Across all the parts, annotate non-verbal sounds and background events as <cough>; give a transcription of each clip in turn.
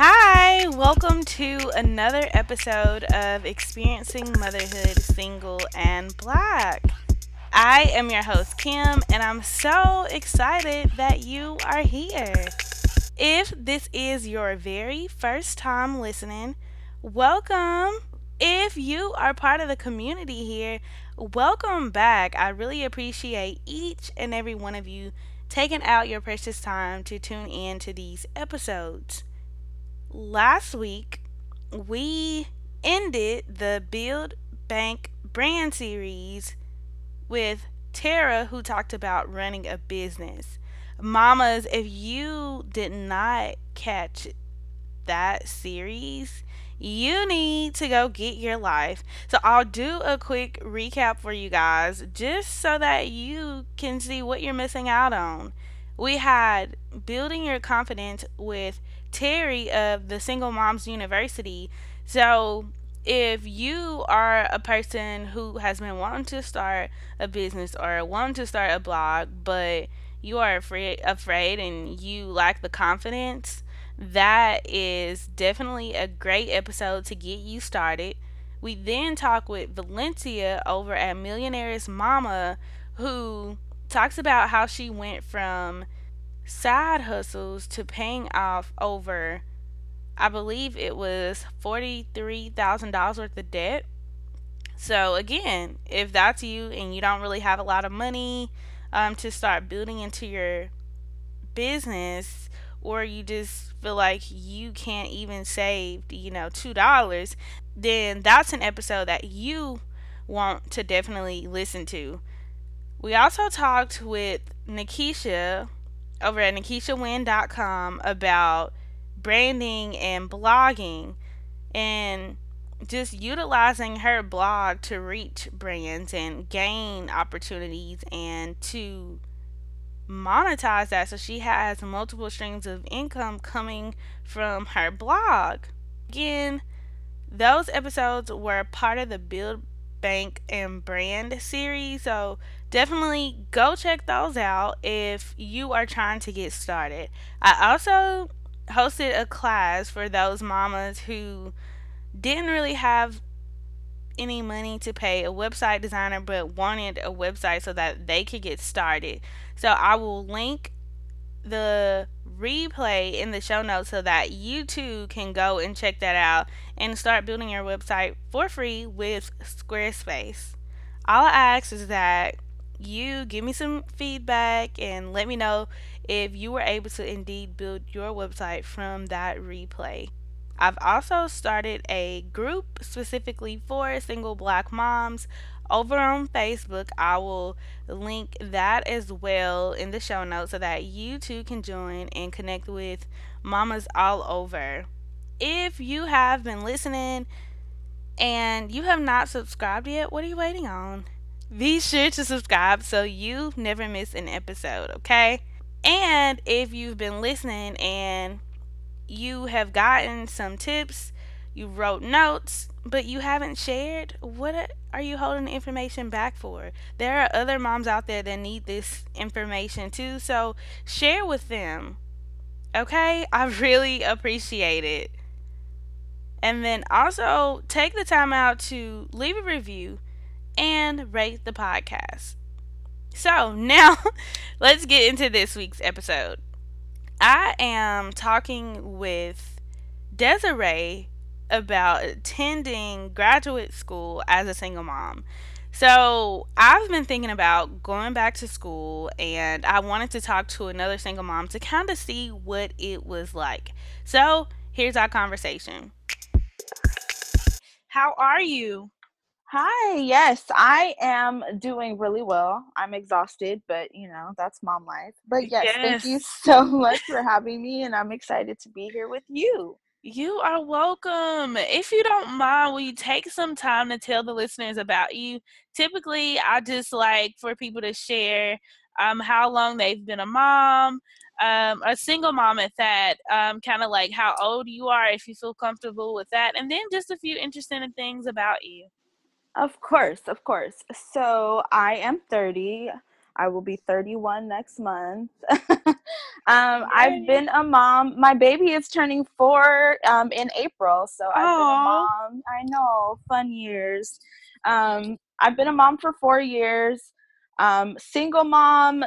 Hi, welcome to another episode of Experiencing Motherhood Single and Black. I am your host, Kim, and I'm so excited that you are here. If this is your very first time listening, welcome. If you are part of the community here, welcome back. I really appreciate each and every one of you taking out your precious time to tune in to these episodes last week we ended the Build Bank brand series with Tara, who talked about running a business. Mamas, if you did not catch that series, you need to go get your life. So I'll do a quick recap for you guys just so that you can see what you're missing out on. We had building your confidence with Terry of the Single Moms University. So, if you are a person who has been wanting to start a business or wanting to start a blog, but you are afraid, afraid and you lack the confidence, that is definitely a great episode to get you started. We then talk with Valencia over at Millionaire's Mama, who talks about how she went from side hustles to paying off over, I believe it was $43,000 worth of debt. So, again, if that's you and you don't really have a lot of money um, to start building into your business, or you just feel like you can't even save, you know, $2, then that's an episode that you want to definitely listen to. We also talked with Nikisha over at nikishawin.com about branding and blogging and just utilizing her blog to reach brands and gain opportunities and to monetize that so she has multiple streams of income coming from her blog. Again, those episodes were part of the Build Bank and Brand series, so definitely go check those out if you are trying to get started. I also hosted a class for those mamas who didn't really have any money to pay a website designer but wanted a website so that they could get started. So I will link the replay in the show notes so that you too can go and check that out and start building your website for free with Squarespace. All I ask is that you give me some feedback and let me know if you were able to indeed build your website from that replay. I've also started a group specifically for single black moms over on Facebook. I will link that as well in the show notes so that you too can join and connect with mamas all over. If you have been listening and you have not subscribed yet, what are you waiting on? Be sure to subscribe so you never miss an episode, okay? And if you've been listening and you have gotten some tips, you wrote notes, but you haven't shared, what are you holding the information back for? There are other moms out there that need this information too, so share with them. Okay? I <laughs> really appreciate it. And then also take the time out to leave a review and rate the podcast. So now <laughs> let's get into this week's episode. I am talking with Desiree about attending graduate school as a single mom. So I've been thinking about going back to school and I wanted to talk to another single mom to kind of see what it was like. So here's our conversation. How are you? Hi, yes, I am doing really well. I'm exhausted, but you know, that's mom life. But yes, thank you so <laughs> much for having me, and I'm excited to be here with you. You are welcome. If you don't mind, will you take some time to tell the listeners about you? Typically, I just like for people to share um, how long they've been a mom, um, a single mom at that, um, kind of like how old you are, if you feel comfortable with that, and then just a few interesting things about you. Of course, of course. So I am 30. I will be 31 next month. <laughs> Um, I've been a mom. My baby is turning four um, in April, so I've Aww. been a mom. I know, fun years. Um, I've been a mom for four years. Um, single mom.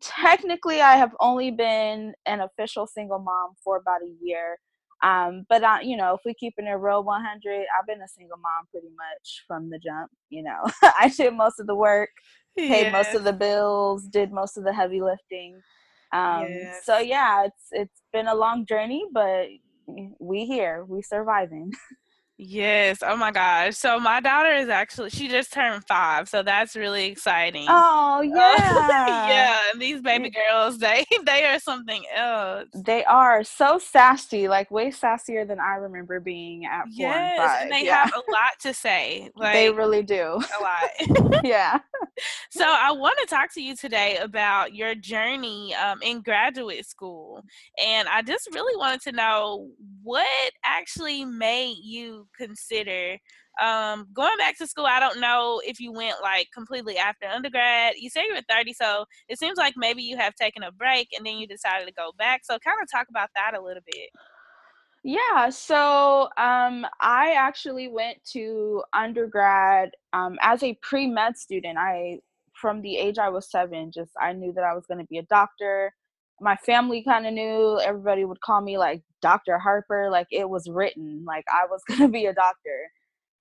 Technically, I have only been an official single mom for about a year. Um, but uh, you know, if we keep it a real 100, I've been a single mom pretty much from the jump. You know, <laughs> I did most of the work, paid yes. most of the bills, did most of the heavy lifting. Um, yes. So yeah, it's it's been a long journey, but we here, we surviving. <laughs> Yes. Oh my gosh. So my daughter is actually she just turned five, so that's really exciting. Oh <laughs> yeah. Uh, yeah. And these baby girls, they <laughs> they are something else. They are so sassy, like way sassier than I remember being at four yes, and five. And they yeah. have a lot to say. <laughs> Like, they really do. A lot. yeah. So I want to talk to you today about your journey um, in graduate school, and I just really wanted to know what actually made you consider um, going back to school. I don't know if you went like completely after undergrad. You say you were 30, so it seems like maybe you have taken a break and then you decided to go back. So kind of talk about that a little bit. Yeah, so um, I actually went to undergrad um, as a pre med student. I, from the age I was seven, just I knew that I was going to be a doctor my family kind of knew everybody would call me like dr harper like it was written like i was <laughs> to be a doctor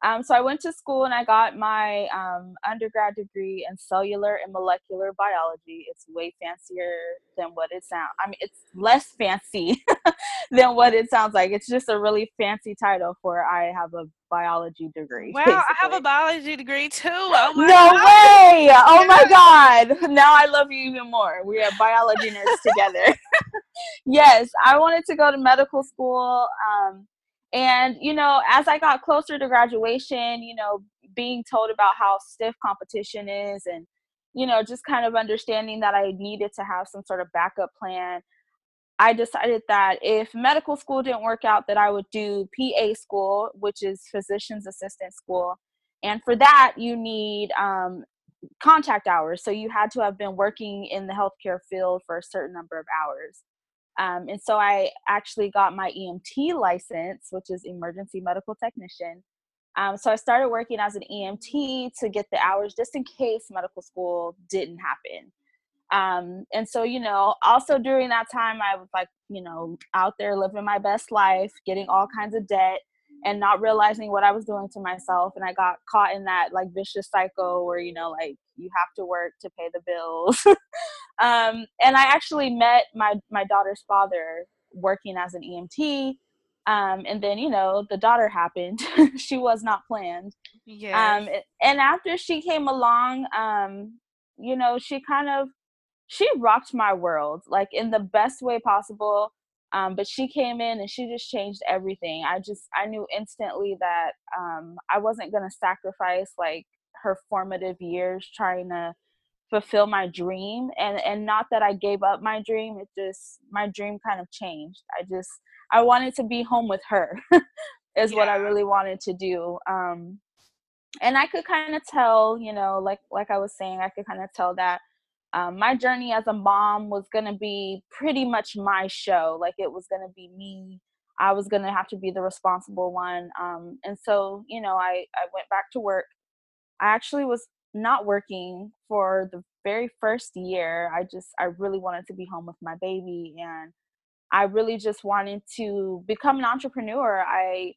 um, so i went to school and i got my um, undergrad degree in cellular and molecular biology it's way fancier than what it sounds i mean it's less fancy <laughs> than what it sounds like it's just a really fancy title for i have a biology degree. Wow, basically. I have a biology degree too. Oh no God. way! Oh my God! <laughs> Now I love you even more. We are biology nerds together. <laughs> yes, I wanted to go to medical school. Um, and you know, as I got closer to graduation, you know, being told about how stiff competition is, and you know, just kind of understanding that I needed to have some sort of backup plan. I decided that if medical school didn't work out, that I would do PA school, which is physician's assistant school. And for that, you need um, contact hours. So you had to have been working in the healthcare field for a certain number of hours. Um, and so I actually got my EMT license, which is emergency medical technician. Um, so I started working as an EMT to get the hours just in case medical school didn't happen. Um, and so, you know, also during that time, I was like, you know, out there living my best life, getting all kinds of debt and not realizing what I was doing to myself. And I got caught in that like vicious cycle where, you know, like you have to work to pay the bills. <laughs> um, and I actually met my, my daughter's father working as an EMT. Um, and then, you know, the daughter happened. <laughs> she was not planned. Yeah. Um, and after she came along, um, you know, she kind of she rocked my world like in the best way possible um, but she came in and she just changed everything i just i knew instantly that um, i wasn't going to sacrifice like her formative years trying to fulfill my dream and and not that i gave up my dream it just my dream kind of changed i just i wanted to be home with her <laughs> is yeah. what i really wanted to do um and i could kind of tell you know like like i was saying i could kind of tell that um, my journey as a mom was going to be pretty much my show. Like it was going to be me. I was going to have to be the responsible one. Um, and so, you know, I, I went back to work. I actually was not working for the very first year. I just, I really wanted to be home with my baby. And I really just wanted to become an entrepreneur. I,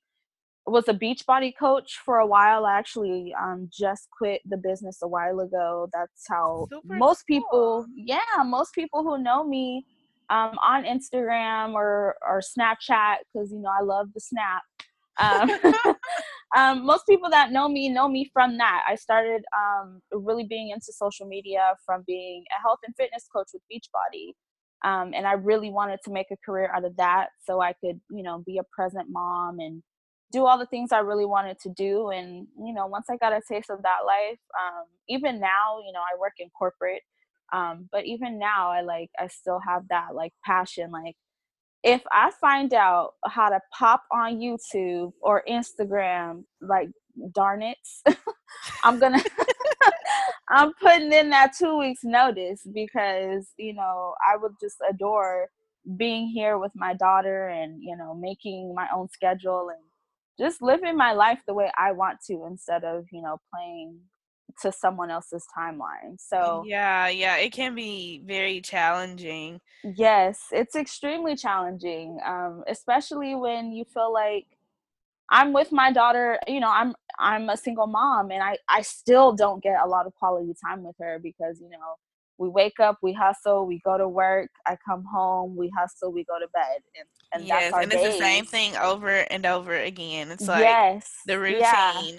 was a Beachbody coach for a while. I actually um, just quit the business a while ago. That's how Super most cool. people, yeah, most people who know me um, on Instagram or or Snapchat, because you know I love the snap. Um, <laughs> <laughs> um, most people that know me know me from that. I started um, really being into social media from being a health and fitness coach with Beachbody. Um, and I really wanted to make a career out of that so I could, you know, be a present mom and do all the things I really wanted to do. And, you know, once I got a taste of that life, um, even now, you know, I work in corporate. Um, but even now I like I still have that like passion. Like if I find out how to pop on YouTube or Instagram, like darn it, <laughs> I'm gonna <laughs> I'm putting in that two weeks notice because, you know, I would just adore being here with my daughter and you know making my own schedule and just living my life the way I want to instead of you know playing to someone else's timeline. So yeah, yeah, it can be very challenging. Yes, it's extremely challenging, um, especially when you feel like I'm with my daughter. You know, I'm I'm a single mom, and I I still don't get a lot of quality time with her because you know we wake up, we hustle, we go to work, I come home, we hustle, we go to bed, and, and yes, and days. it's the same thing over and over again. It's like yes, the routine. Yeah,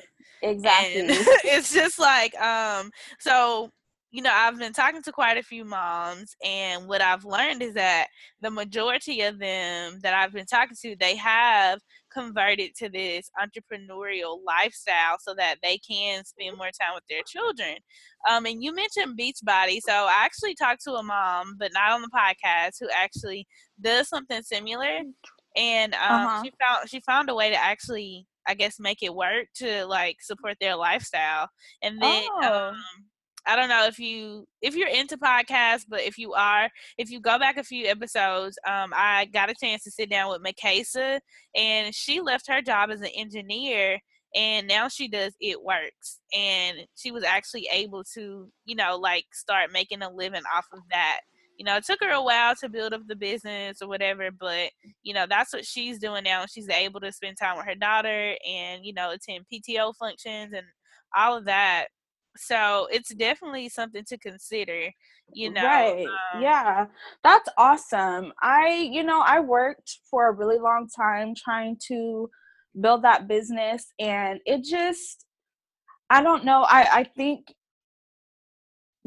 exactly. <laughs> it's just like um. So you know, I've been talking to quite a few moms, and what I've learned is that the majority of them that I've been talking to, they have converted to this entrepreneurial lifestyle so that they can spend more time with their children. Um, and you mentioned Beachbody, so I actually talked to a mom, but not on the podcast, who actually does something similar, and um, uh-huh. she found she found a way to actually, I guess, make it work to like support their lifestyle, and then. Oh. Um, I don't know if you if you're into podcasts, but if you are, if you go back a few episodes, um, I got a chance to sit down with Makasa, and she left her job as an engineer, and now she does It Works, and she was actually able to, you know, like start making a living off of that. You know, it took her a while to build up the business or whatever, but you know that's what she's doing now. She's able to spend time with her daughter and you know attend PTO functions and all of that so it's definitely something to consider you know right um, yeah that's awesome i you know i worked for a really long time trying to build that business and it just i don't know i i think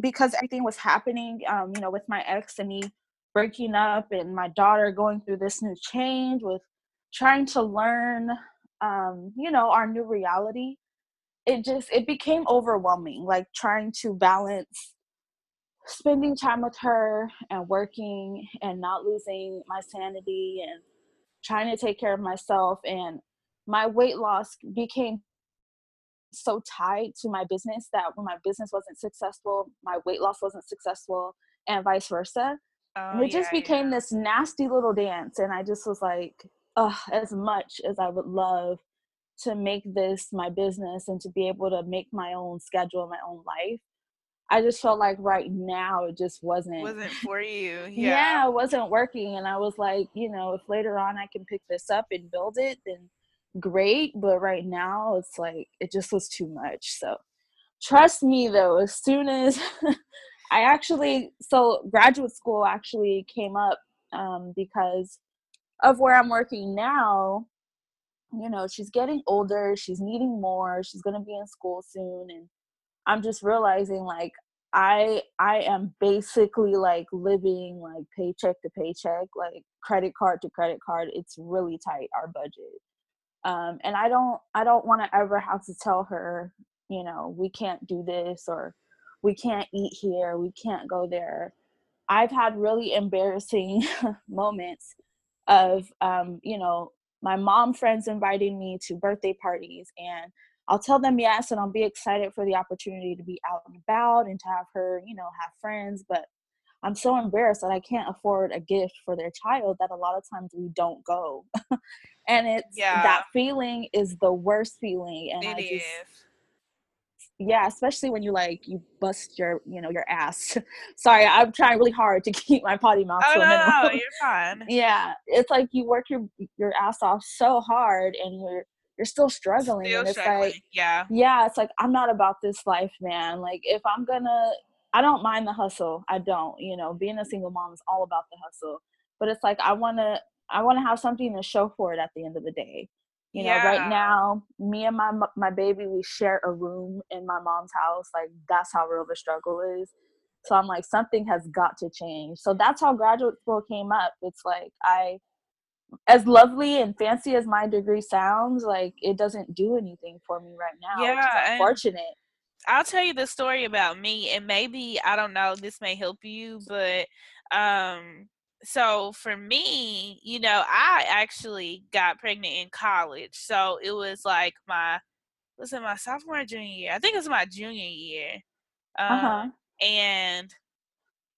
because everything was happening um you know with my ex and me breaking up and my daughter going through this new change with trying to learn um you know our new reality it just it became overwhelming like trying to balance spending time with her and working and not losing my sanity and trying to take care of myself and my weight loss became so tied to my business that when my business wasn't successful my weight loss wasn't successful and vice versa oh, and it yeah, just became yeah. this nasty little dance and i just was like oh as much as i would love to make this my business and to be able to make my own schedule, my own life. I just felt like right now it just wasn't wasn't for you. <laughs> Yeah. yeah, it wasn't working and I was like, you know, if later on I can pick this up and build it then great, but right now it's like it just was too much. So trust me though, as soon as <laughs> I actually so graduate school actually came up um, because of where I'm working now you know she's getting older she's needing more she's going to be in school soon and i'm just realizing like i i am basically like living like paycheck to paycheck like credit card to credit card it's really tight our budget. Um and i don't i don't want to ever have to tell her you know we can't do this or we can't eat here we can't go there. I've had really embarrassing <laughs> moments of um you know my mom friends inviting me to birthday parties and I'll tell them yes and I'll be excited for the opportunity to be out and about and to have her, you know, have friends, but I'm so embarrassed that I can't afford a gift for their child that a lot of times we don't go. <laughs> and it's yeah. that feeling is the worst feeling and it I just is yeah especially when you like you bust your you know your ass. <laughs> Sorry i'm trying really hard to <laughs> keep my potty mouth oh, to a minimum. no, <laughs> you're fine. Yeah it's like you work your your ass off so hard and you're you're still struggling still and it's struggling. like yeah. yeah it's like i'm not about this life man. Like if i'm gonna i don't mind the hustle i don't you know being a single mom is all about the hustle. But it's like i want to i want to have something to show for it at the end of the day you know yeah. right now me and my my baby we share a room in my mom's house like that's how real the struggle is. So i'm like something has got to change. So that's how graduate school came up. It's like i as lovely and fancy as my degree sounds like it doesn't do anything for me right now yeah unfortunate. I'll tell you the story about me and maybe i don't know this may help you but um so for me, you know, I actually got pregnant in college. So it was like my was it my sophomore junior year? I think it was my junior year. Um, uh-huh. and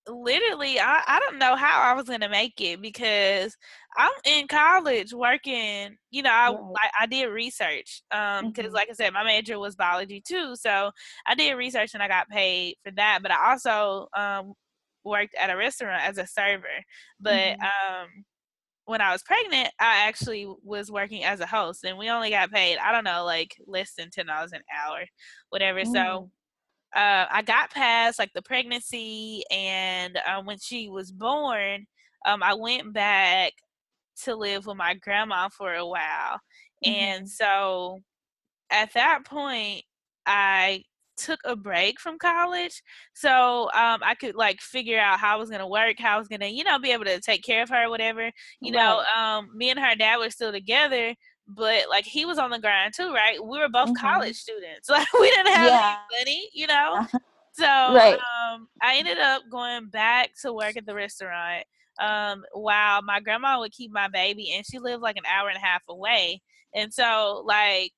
literally I, I don't know how I was gonna make it because I'm in college working. You know, I right. I, I, did research um because mm-hmm. like I said, my major was biology too, so I did research and I got paid for that. But I also um worked at a restaurant as a server. But mm-hmm. um when I was pregnant, I actually was working as a host, and we only got paid I don't know like less than ten dollars an hour, whatever. Mm. So uh, I got past like the pregnancy, and uh, when she was born, um, I went back to live with my grandma for a while, mm-hmm. and so at that point, I took a break from college so um, i could like figure out how i was going to work how i was going to you know be able to take care of her whatever you right. know um, me and her dad were still together but like he was on the grind too, right? We were both mm-hmm. college students. <laughs> Like we didn't have yeah. any money, you know. So right. um, I ended up going back to work at the restaurant. Um, while my grandma would keep my baby, and she lived like an hour and a half away, and so like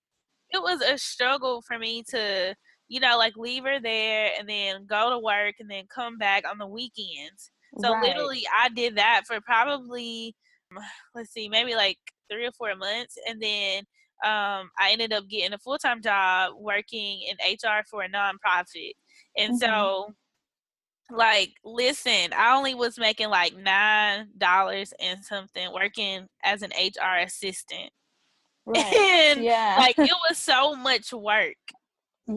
it was a struggle for me to, you know, like leave her there and then go to work and then come back on the weekends. So right. literally, I did that for probably, <sighs> let's see, maybe like three or four months, and then um, I ended up getting a full time job working in HR for a nonprofit. And mm-hmm. so, like, listen, I only was making like nine dollars and something working as an HR assistant. <laughs> Right. And yeah. like it <laughs> was so much work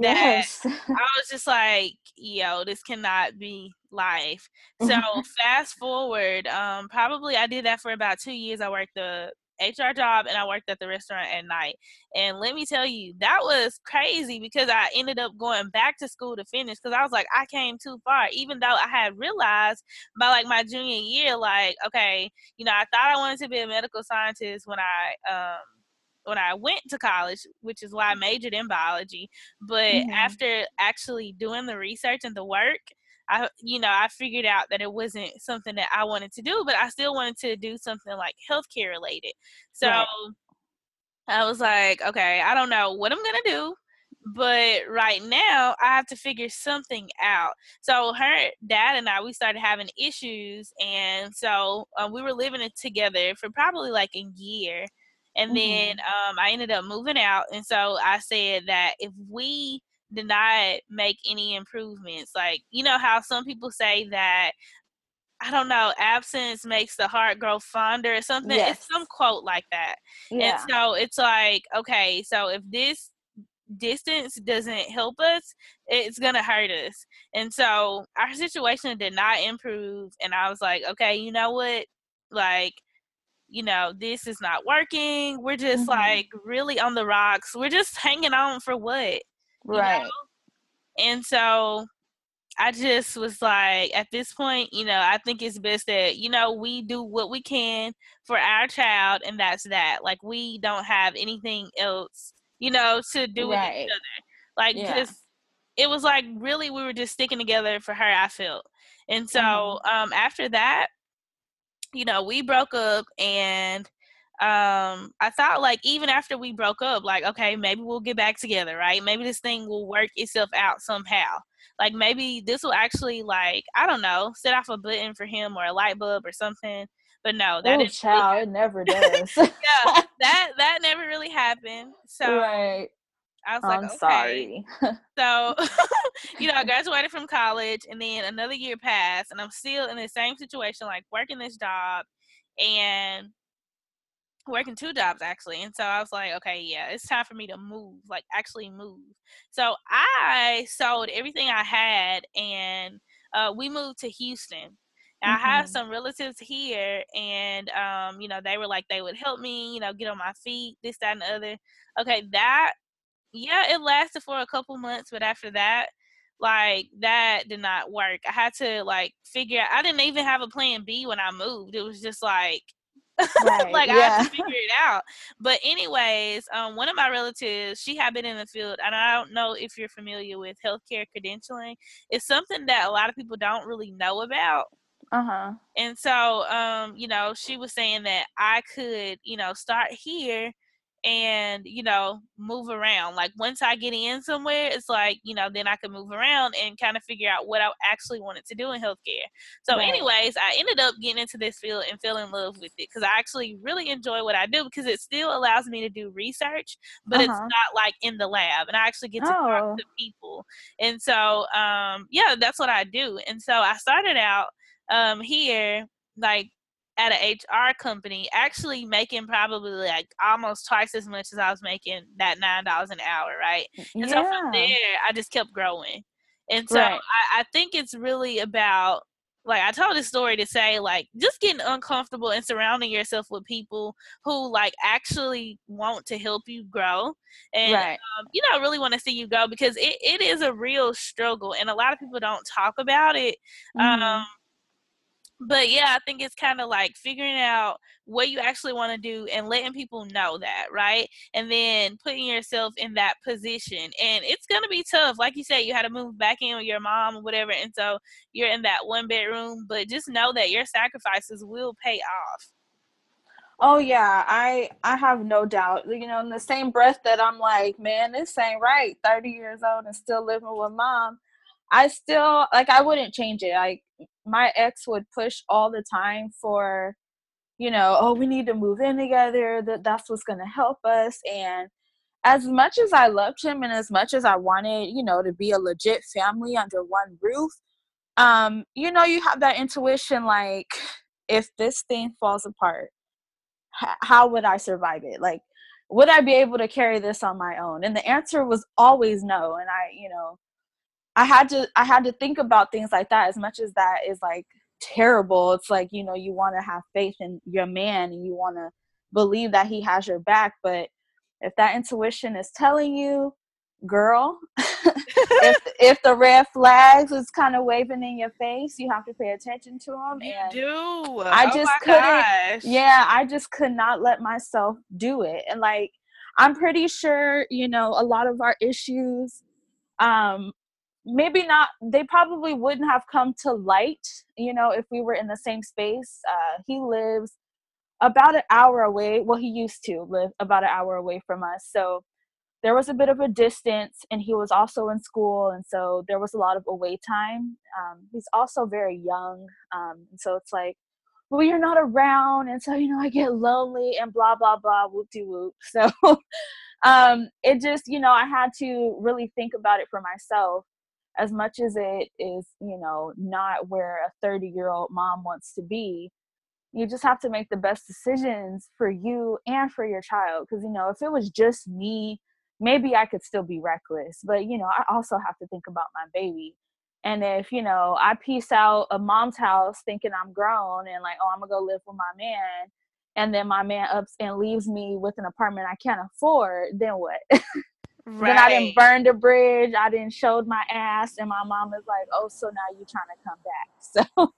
yes. that <laughs> I was just like, yo, this cannot be life. So fast forward, um, probably I did that for about two years. I worked the HR job and I worked at the restaurant at night. And let me tell you, that was crazy because I ended up going back to school to finish because I was like, I came too far, even though I had realized by like my junior year, like, okay, you know, I thought I wanted to be a medical scientist when I um when I went to college, which is why I majored in biology. But mm-hmm. after actually doing the research and the work, I, you know, I figured out that it wasn't something that I wanted to do, but I still wanted to do something like healthcare related. So right. I was like, okay, I don't know what I'm gonna do, but right now I have to figure something out. So her dad and I, we started having issues, and so um, we were living it together for probably like a year, and mm-hmm. then um, I ended up moving out, and so I said that if we did not make any improvements. Like, you know how some people say that I don't know, absence makes the heart grow fonder or something. Yes. It's some quote like that. Yeah. And so it's like, okay, so if this distance doesn't help us, it's gonna hurt us. And so our situation did not improve. And I was like, okay, you know what? Like, you know, this is not working. We're just mm-hmm. like really on the rocks. We're just hanging on for what? Right. Know? And so I just was like, at this point, you know, I think it's best that, you know, we do what we can for our child and that's that. Like we don't have anything else, you know, to do with right. each other. Like yeah. just it was like really we were just sticking together for her, I felt. And so mm-hmm. um after that, you know, we broke up and um i thought like even after we broke up like okay maybe we'll get back together right? Maybe this thing will work itself out somehow. Like maybe this will actually like i don't know set off a button for him or a light bulb or something but no that oh, child, really it never does. <laughs> Yeah <laughs> that that never really happened so right I was I'm like, okay. sorry. so, <laughs> <laughs> you know, I graduated from college and then another year passed and I'm still in the same situation, like working this job. And working two jobs actually and so i was like okay yeah it's time for me to move like actually move so i sold everything i had and uh, we moved to houston i have mm-hmm. some relatives here and um, you know they were like they would help me you know get on my feet this that and the other okay that yeah it lasted for a couple months but after that like that did not work i had to like figure out i didn't even have a plan b when i moved it was just like <laughs> Right, like yeah. I have to figure it out. But anyways, um, one of my relatives, she had been in the field, and I don't know if you're familiar with healthcare credentialing. It's something that a lot of people don't really know about. Uh-huh. And so, um, you know, she was saying that I could, you know, start here and you know move around like once i get in somewhere it's like you know then i can move around and kind of figure out what i actually wanted to do in healthcare so right. anyways i ended up getting into this field and fell in love with it because i actually really enjoy what i do because it still allows me to do research but uh-huh. it's not like in the lab and i actually get to oh. talk to people and so um yeah that's what i do and so i started out um here like at an HR company, actually making probably like almost twice as much as I was making that nine dollars an hour, right? And yeah. so from there, I just kept growing. And so right. I, I think it's really about like I told this story to say like just getting uncomfortable and surrounding yourself with people who like actually want to help you grow and right. um, you know really want to see you go because it, it is a real struggle and a lot of people don't talk about it mm-hmm. um, but yeah, I think it's kind of like figuring out what you actually want to do and letting people know that, right? And then putting yourself in that position. And it's going to be tough. Like you said, you had to move back in with your mom or whatever. And so you're in that one bedroom, but just know that your sacrifices will pay off. Oh yeah, I I have no doubt. You know, in the same breath that I'm like, man, this ain't right. 30 years old and still living with mom. I still like I wouldn't change it. Like my ex would push all the time for you know, oh, we need to move in together. That that's what's to help us and as much as I loved him and as much as I wanted, you know, to be a legit family under one roof, um, you know, you have that intuition like if this thing falls apart, h- how would I survive it? Like would I be able to carry this on my own? And the answer was always no. And I, you know, I had to I had to think about things like that as much as that is like terrible. It's like, you know, you want to have faith in your man and you want to believe that he has your back, but if that intuition is telling you, girl, <laughs> if if the red flags is kind of waving in your face, you have to pay attention to them. You and do. I oh just couldn't. Gosh. Yeah, I just could not let myself do it. And like, I'm pretty sure, you know, a lot of our issues um maybe not they probably wouldn't have come to light you know if we were in the same space. Uh, he lives about an hour away well he used to live about an hour away from us so there was a bit of a distance and he was also in school and so there was a lot of away time. Um, he's also very young um, and so it's like well you're not around and so you know i get lonely and blah blah blah whoop de whoop <laughs> so um, it just you know i had to really think about it for myself as much as it is, you know, not where a 30 year old mom wants to be, you just have to make the best decisions for you and for your child. Because, you know, if it was just me, maybe I could still be reckless. But, you know, I also have to think about my baby. And if, you know, I piece out a mom's house thinking I'm grown and like, oh, I'm going to go live with my man. And then my man ups and leaves me with an apartment I can't afford, then what? <laughs> Right. Then I didn't burn the bridge. I didn't showed my ass, and my mom is like, "Oh, so now you're trying to come back?" <laughs>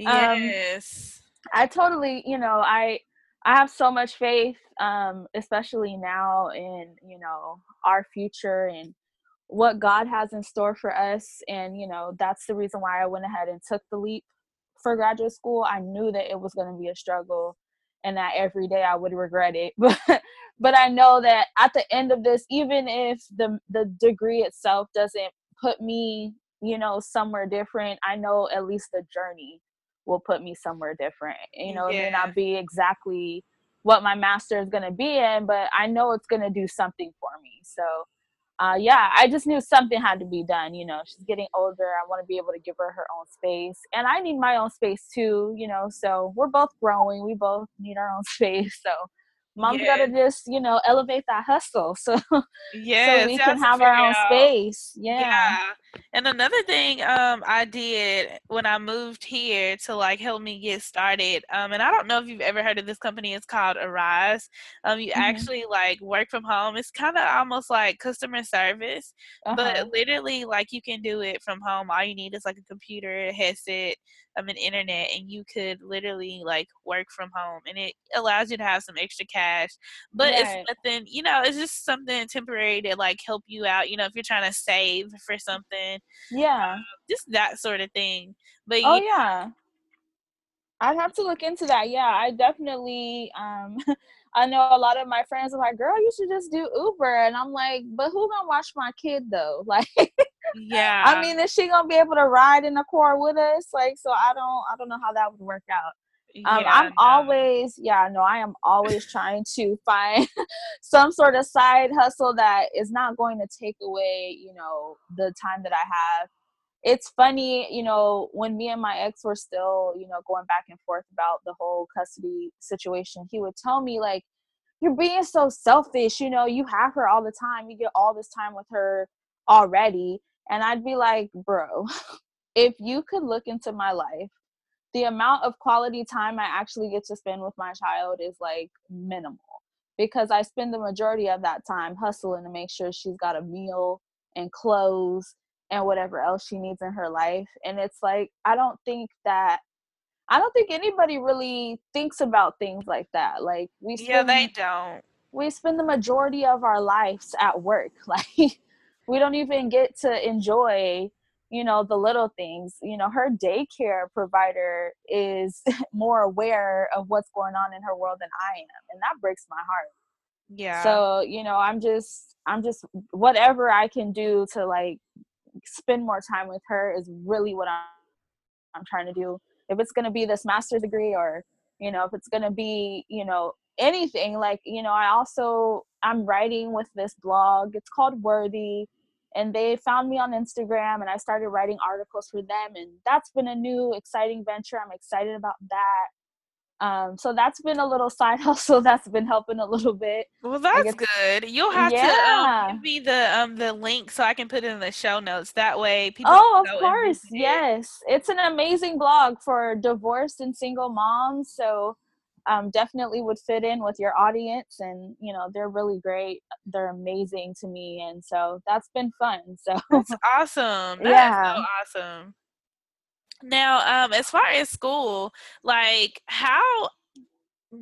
So, um, yes, um, I totally, you know, I I have so much faith, um, especially now in you know our future and what God has in store for us, and you know that's the reason why I went ahead and took the leap for graduate school. I knew that it was going to be a struggle and that every day I would regret it. <laughs> But but I know that at the end of this, even if the the degree itself doesn't put me, you know, somewhere different, I know at least the journey will put me somewhere different. You know, yeah. it may not be exactly what my master is going to be in, but I know it's going to do something for me. So uh, yeah, I just knew something had to be done. You know, she's getting older. I want to be able to give her her own space, and I need my own space too. You know, so we're both growing. We both need our own <laughs> space. So mom's yes. gotta just you know elevate that hustle <laughs> so yeah so we can have our own out. space yeah. yeah and another thing um i did when i moved here to like help me get started um and i don't know if you've ever heard of this company it's called Arise um you mm-hmm. actually like work from home it's kind of almost like customer service uh-huh. but literally like you can do it from home all you need is like a computer a headset of an internet and you could literally like work from home and it allows you to have some extra cash but right. it's nothing you know it's just something temporary to like help you out you know if you're trying to save for something yeah um, just that sort of thing but oh yeah I'd have to look into that. Yeah, I definitely um <laughs> I know a lot of my friends are like, "Girl, you should just do Uber." And I'm like, "But who to watch my kid though?" <laughs> Like Yeah. I mean, is she going to be able to ride in the car with us? Like so I don't I don't know how that would work out. Um, yeah, I'm no. always, yeah, no, I am always trying to find <laughs> some sort of side hustle that is not going to take away, you know, the time that I have. It's funny, you know, when me and my ex were still, you know, going back and forth about the whole custody situation, he would tell me, like, you're being so selfish, you know, you have her all the time, you get all this time with her already. And I'd be like, bro, <laughs> if you could look into my life, the amount of quality time I actually get to spend with my child is like minimal because I spend the majority of that time hustling to make sure she's got a meal and clothes and whatever else she needs in her life. And it's like, I don't think that. I don't think anybody really thinks about things like that. Like we spend, Yeah, they don't. we spend the majority of our lives at work. <laughs> Like we don't even get to enjoy you know the little things. You know her daycare provider is <laughs> more aware of what's going on in her world than i am and that breaks my heart. Yeah. so you know i'm just i'm just whatever i can do to like spend more time with her is really what i'm, I'm trying to do. If it's going to be this master's degree or you know if it's going to be you know anything like you know i also i'm writing with this blog it's called Worthy and they found me on instagram and i started writing articles for them and that's been a new exciting venture i'm excited about that um, so that's been a little <laughs> side hustle that's been helping a little bit well, that's good. You'll have to Yeah. um, give me the um the link so I can put it in the show notes. That way, people. Oh, of course. it. Yes. It's an amazing blog for divorced and single moms. So um, definitely would fit in with your audience. And, you know, they're really great. They're amazing to me. And so that's been fun. <laughs> So, That's awesome. That Yeah. so awesome. Now, um, as far as school, like how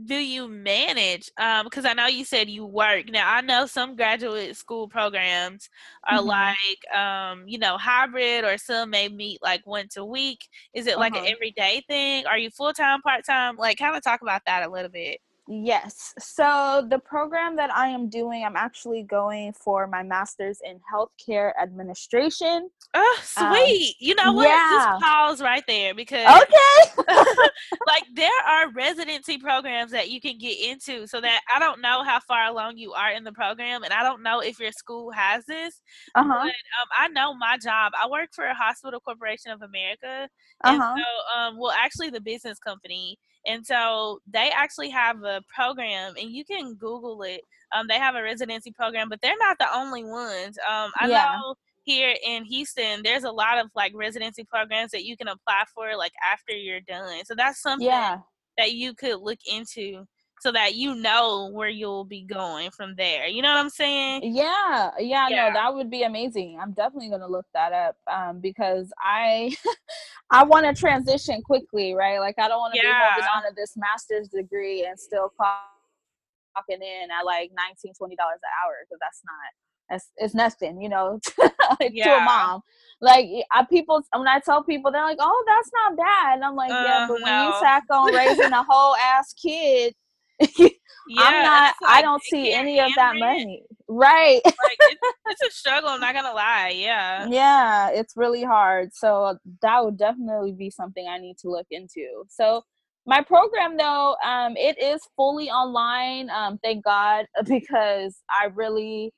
do you manage? Um, because I know you said you work. Now, I know some graduate school programs are Mhm. like, um, you know, hybrid, or some may meet like once a week. Is it like an Uh-huh. everyday thing? Are you full time, part time? Like, kind of talk about that a little bit. Yes. So the program that I am doing, I'm actually going for my master's in healthcare administration. Oh, sweet. you know what? Um, yeah. Just pause right there because Okay. <laughs> <laughs> like there are residency programs that you can get into so that I don't know how far along you are in the program and I don't know if your school has this. Uh huh. Um, I know my job. I work for a Hospital Corporation of America. Uh huh. so um well actually the business company. And so they actually have a program and you can Google it. Um they have a residency program, but they're not the only ones. Um I Yeah. know here in Houston, there's a lot of like residency programs that you can apply for like after you're done. So that's something Yeah. that you could look into so that you know where you'll be going from there. You know what I'm saying? Yeah, yeah, Yeah. no, that would be amazing. I'm definitely gonna look that up um, because I <laughs> I want to transition quickly, right? Like I don't want to be holding on to this master's degree and still clocking in at like 19 20 dollars an hour because that's not that's it's nothing, you know, <laughs> to a mom. Like I people when I tell people they're like, oh, that's not bad, and I'm like, yeah, Uh, but when you tack on raising a <laughs> whole ass kid. <laughs> Yeah, I'm not. it's I don't see any of that money. Right. Like <laughs> it's, it's a struggle. I'm not gonna lie. Yeah. yeah, it's really hard. So that would definitely be something I need to look into. So my program though, um, it is fully online. Um, thank God <laughs> because I really,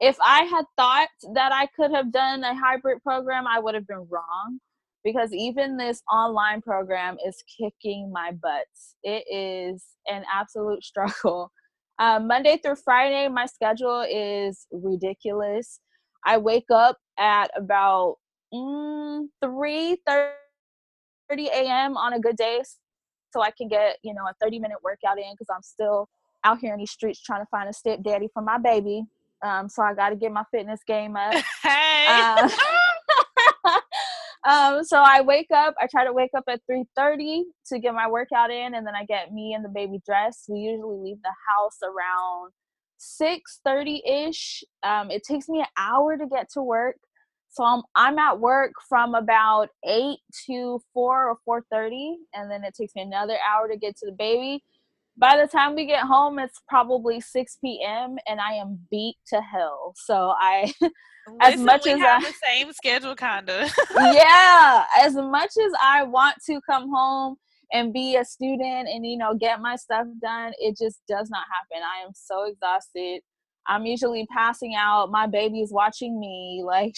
if I had thought that I could have done a hybrid program, I would have been wrong. Because even this online program is kicking my butts. It is an absolute <laughs> struggle. Um, Monday through Friday, my schedule is ridiculous. I wake up at about mm, 3 a.m. on a good day so I can get, you know, a 30 minute workout in because I'm still out here in these streets trying to find a stepdaddy for my baby. Um, so I got to get my fitness game up. <laughs> hey. Uh, <laughs> um, so I wake up. I try to wake up at three thirty to get my workout in, and then I get me and the baby dressed. We usually leave the house around six thirty ish. Um, it takes me an hour to get to work, so I'm I'm at work from about eight to four or four thirty, and then it takes me another hour to get to the baby. By the time we get home, it's probably six p.m. and I am beat to hell. So I, <laughs> as much as I, the same schedule, kinda. <laughs> yeah, as much as I want to come home and be a student and you know get my stuff done, it just does not happen. I am so exhausted. I'm usually passing out. My baby's watching me. Like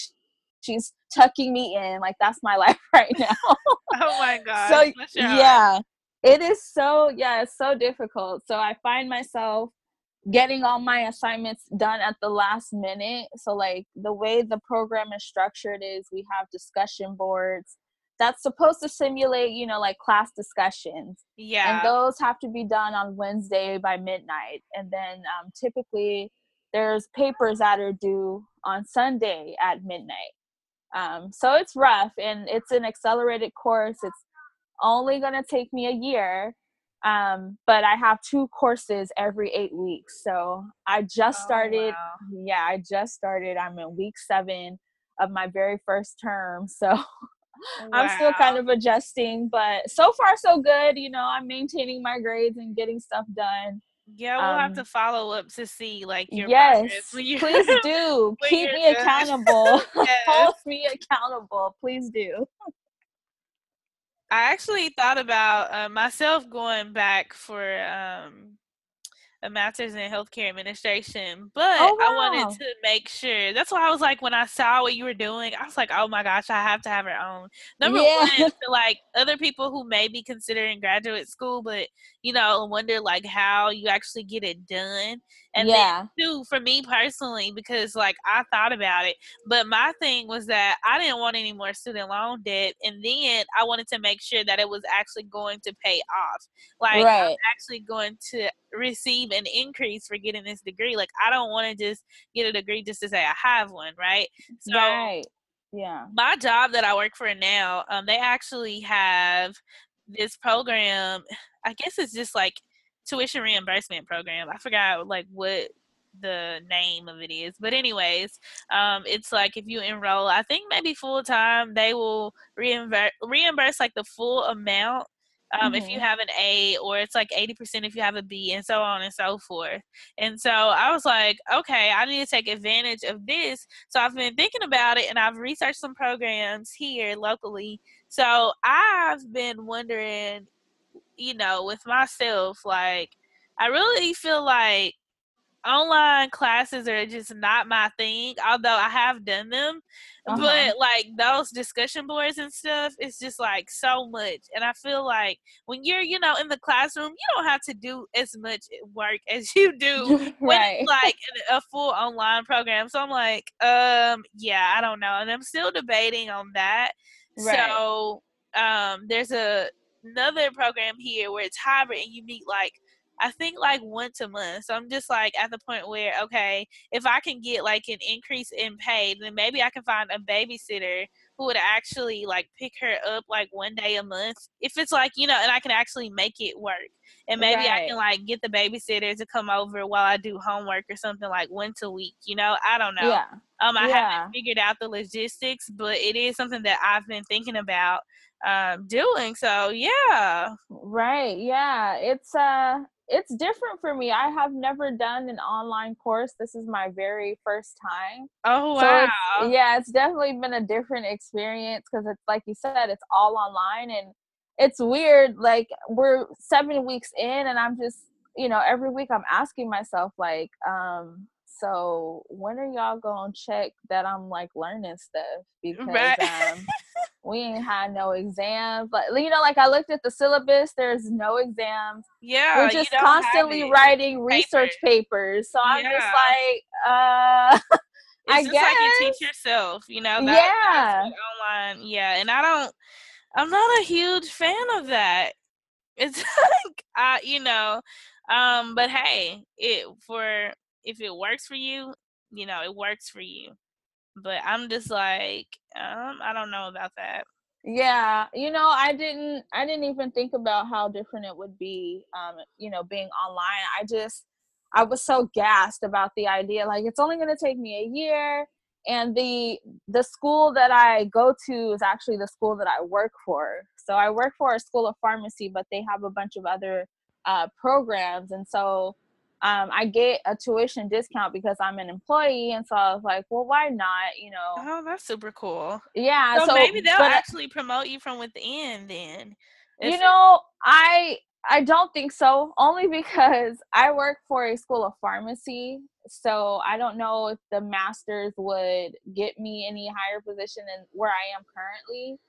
she's tucking me in. Like that's my <laughs> life right now. <laughs> oh my god. So yeah, it is so yeah, it's so difficult. So I find myself getting all my assignments done at the last minute. So like the way the program is structured is we have discussion boards that's supposed to simulate, you know, like class discussions. Yeah. And those have to be done on Wednesday by midnight. And then um, typically there's papers that are due on Sunday at midnight. Um, so it's rough and it's an accelerated course. It's only going to take me a year. Um, but I have two courses every eight weeks. So I just oh, started. Wow. Yeah, I just started. I'm in week seven of my very first term. So wow. <laughs> I'm still kind of adjusting, but so far so good. You know, I'm maintaining my grades and getting stuff done. Yeah, we'll um, have to follow up to see like your yes. Please <laughs> do keep me accountable. <laughs> yes. Hold me accountable. Please do. I actually thought about uh, myself going back for um, a master's in healthcare administration, but oh, wow. I wanted to make sure. That's why I was like, when I saw what you were doing, I was like, oh my gosh, I have to have her own. Number yeah. one, for like other people who may be considering graduate school, but you know, wonder like how you actually get it done. And yeah. then too, for me personally, because like I thought about it, but my thing was that I didn't want any more student loan debt, and then I wanted to make sure that it was actually going to pay off. Like right. I'm actually going to receive an increase for getting this degree. Like I don't want to just get a degree just to say I have one, right? So right. Yeah. My job that I work for now, um, they actually have this program. I guess it's just like tuition reimbursement program. I forgot like what the name of it is. But anyways, um, it's like if you enroll, I think maybe full time, they will reimburse reimburse like the full amount. Um, mm-hmm. if you mm-hmm. have an A, or it's like 80% if you have a B, and so on and so forth. And so I was like, okay, I need to take advantage of this. So I've been thinking about it and I've researched some programs here locally. So I've been wondering you know, with myself, like I really feel like online classes are just not my thing although i have done them uh-huh. but like those discussion boards and stuff it's just like so much and i feel like when you're you know in the classroom you don't have to do as much work as <laughs> you do right. <laughs> when it's like a full online program so i'm like um yeah i don't know and i'm still debating on that right. so um there's a another program here where it's hybrid and you meet like I think like once a month. So I'm just like at the point where, okay, if I can get like an increase in pay, then maybe I can find a babysitter who would actually like pick her up like one day a month. If it's like, you know, and I can actually make it work. And maybe right. I can like get the babysitter to come over while I do homework or something like once a week, you know? I don't know. Yeah. Um I yeah. haven't figured out the logistics, but it is something that I've been thinking about um, doing. So yeah. Right. Yeah. It's uh it's different for me. I have never done an online course. This is my very first time. Oh wow. So it's, yeah, it's definitely been a different experience because it's like you said, it's all online and it's weird. Like we're seven weeks in and I'm just, you know, every week I'm asking myself like, um, so when are y'all gonna check that I'm like learning stuff? Because right. um <laughs> we ain't had no exams. Like you know, like I looked at the syllabus, there's no exams. Yeah. We're just constantly writing research papers. So I'm just like, uh <laughs> it's I just guess. like you teach yourself, you know. That, yeah. Online, yeah, and I don't. I'm not a huge fan of that. <laughs> It's like I, you know, um, but hey, it for if it works for you, you know, it works for you. But I'm just like, um, I don't know about that. Yeah, you know, I didn't I didn't even think about how different it would be um, you know, being online. I just I was so gassed about the idea like it's only going to take me a year and the the school that I go to is actually the school that I work for. So I work for a school of pharmacy, but they have a bunch of other uh, programs, and so um, I get a tuition discount because I'm an employee, and so I was like, well, why not? You know. Oh, that's super cool. Yeah. So, so maybe they'll but- actually promote you from within then. you know i i don't think so only because <laughs> i work for a school of pharmacy so i don't know if the masters would get me any higher position than where i am currently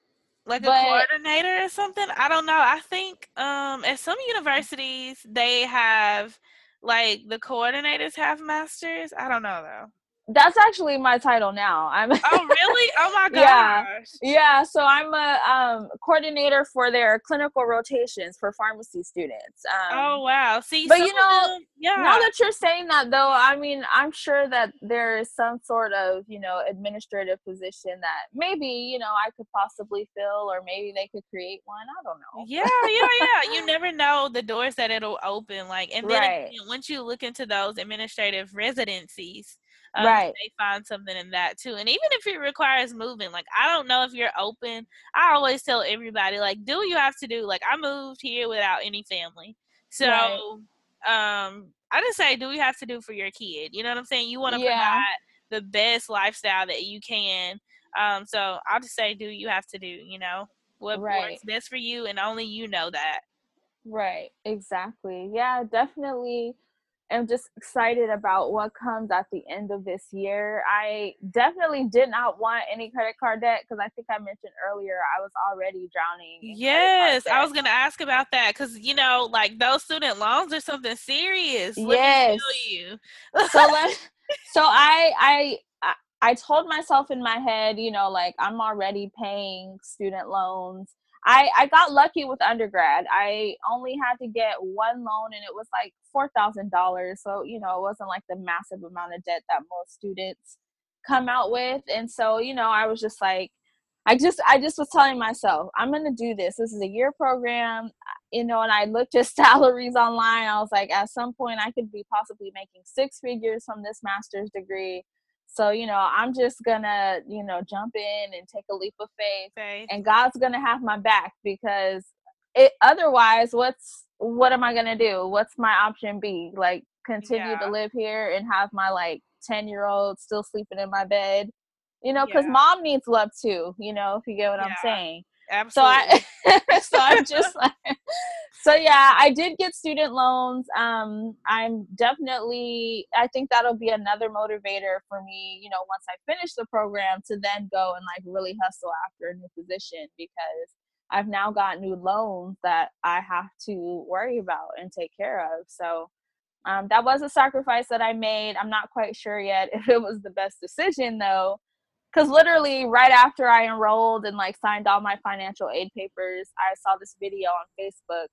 like a coordinator or something. I don't know. I think um at some universities they have like the coordinators have masters. I don't know though. That's actually my title now i'm Oh really? Oh my <laughs> gosh. Yeah. yeah so i'm a um, coordinator for their clinical rotations for pharmacy students um, Oh wow. See, But you know, them- yeah. Now that you're saying that, though, I mean, I'm sure that there is some sort of, you know, administrative position that maybe, you know, I could possibly fill, or maybe they could create one. I don't know. yeah, yeah, yeah. You <laughs> never know the doors that it'll open. Like, and then Right. again, once you look into those administrative residencies, um, Right. they find something in that too. And even if it requires moving, like I don't know if you're open. I always tell everybody, like, do what you have to do. Like, I moved here without any family, so Right. um, I just say, do you have to do for your kid. You know what I'm saying? You want to Yeah. provide the best lifestyle that you can. Um, so I'll just say, do you have to do. You know what Right. works best for you, and only you know that. Right. Exactly. Yeah, definitely. Am just excited about what comes at the end of this year. I definitely did not want any credit card debt because I think I mentioned earlier I was already drowning. in credit card Yes, I was gonna ask about that because you know, like those student loans are something serious. Let Yes. you. so <laughs> let so I, I I I told myself in my head, you know, like I'm already paying student loans. I I got lucky with undergrad. I only had to get one loan and it was like four thousand dollars. So, you know, it wasn't like the massive amount of debt that most students come out with. And so, you know, I was just like I just I just was telling myself, I'm gonna do this. This is a year program you know, and I looked at <laughs> salaries online. I was like, at some point, I could be possibly making six figures from this master's degree. So, you know, I'm just gonna, you know, jump in and take a leap of faith, Faith. and God's gonna have my back because it. Otherwise, what's what am I gonna do? What's my option B? Like, continue Yeah. to live here and have my like ten year old still sleeping in my bed, you know, because Yeah. mom needs love too. You know, if you get what I'm Yeah. saying so I <laughs> so I'm <laughs> just like so yeah, I did get student loans. Um I'm definitely I think that'll be another motivator for me, you know, once I finish the program to then go and like really hustle after a new position because I've now got new loans that I have to worry about and take care of. So um, that was a sacrifice that I made. I'm not quite sure yet <laughs> if it was the best decision though because literally right after I enrolled and like signed all my financial aid papers, I saw this video on Facebook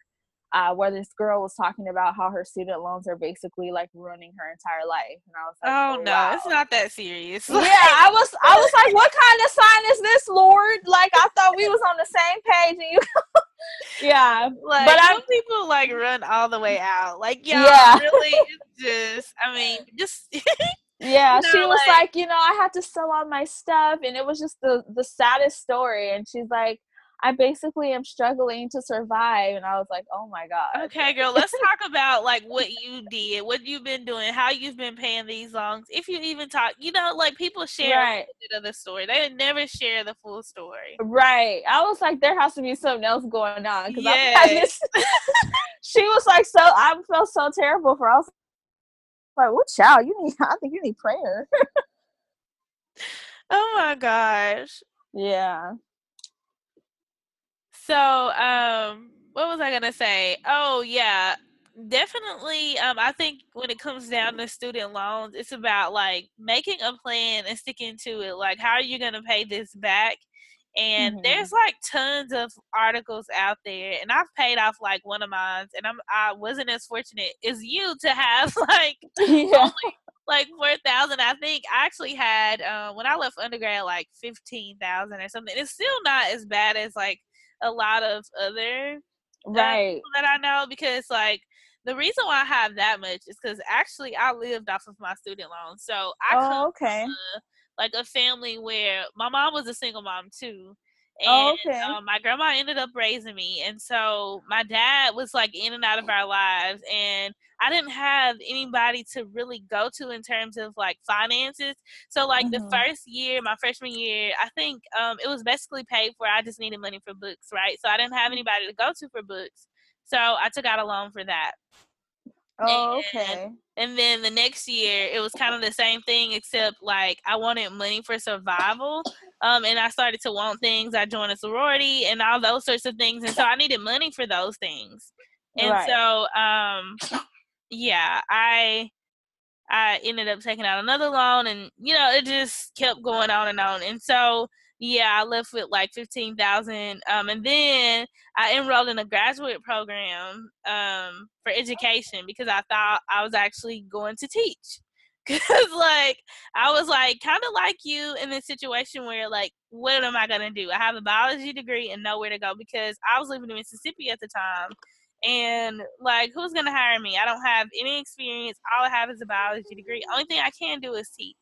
uh, where this girl was talking about how her student loans are basically like ruining her entire life, and I was like, oh no, wow." it's not that serious. yeah, <laughs> I was I was like, what kind of sign is this, Lord? Like I thought we was on the same page, and you, <laughs> yeah, Like, But some people like run all the way out. Like, y'all Yeah. really <laughs> it's just. I mean, just yeah. You she was like- like, you know, I had to sell all my stuff, and it was just the the saddest story. And she's like, I basically am struggling to survive, and I was like, oh my god. okay, girl. Let's talk about like what you did, what you've been doing, how you've been paying these loans. If you even talk, you know, like people share a Right. little bit of the story. They never share the full story. Right. I was like, there has to be something else going on because Yes. <laughs> she was like, so I felt so terrible for. I was like, what child? You need. I think you need prayer. Oh my gosh. yeah. So, um, what was I gonna say? Oh yeah, definitely. Um, I think when it comes down to student loans, it's about like making a plan and sticking to it. Like, how are you gonna pay this back? And Mhm. there's like tons of articles out there, and I've paid off like one of mine, and I'm I wasn't as fortunate as you to have <laughs> like <laughs> Yeah. like four thousand. I think I actually had uh, when I left undergrad like fifteen thousand or something. It's still not as bad as like a lot of other Right. people that I know because like the reason why I have that much is because actually I lived off of my student loan, so I Oh, come okay. from a like a family where my mom was a single mom too. Oh, And okay. um, my grandma ended up raising me. And so my dad was like in and out of our lives. And I didn't have anybody to really go to in terms of like finances. So like Mhm. the first year, my freshman year, I think um, it was basically paid for. I just needed money for books, right? So I didn't have anybody to go to for books. So I took out a loan for that. Oh, and- okay. And then the next year, it was kind of the same thing, except like I wanted money for survival. Um, and I started to want things. I joined a sorority and all those sorts of things. And so I needed money for those things. And Right. so, um, yeah, I I ended up taking out another loan, and you know, it just kept going on and on. And so, yeah, I left with like fifteen thousand. Um, and then I enrolled in a graduate program um for education because I thought I was actually going to teach. <laughs> Cause like I was like kind of like you in this situation where like what am I gonna do? I have a biology degree and nowhere to go because I was living in Mississippi at the time and like who's gonna hire me? I don't have any experience. All I have is a biology degree. Only thing I can do is teach.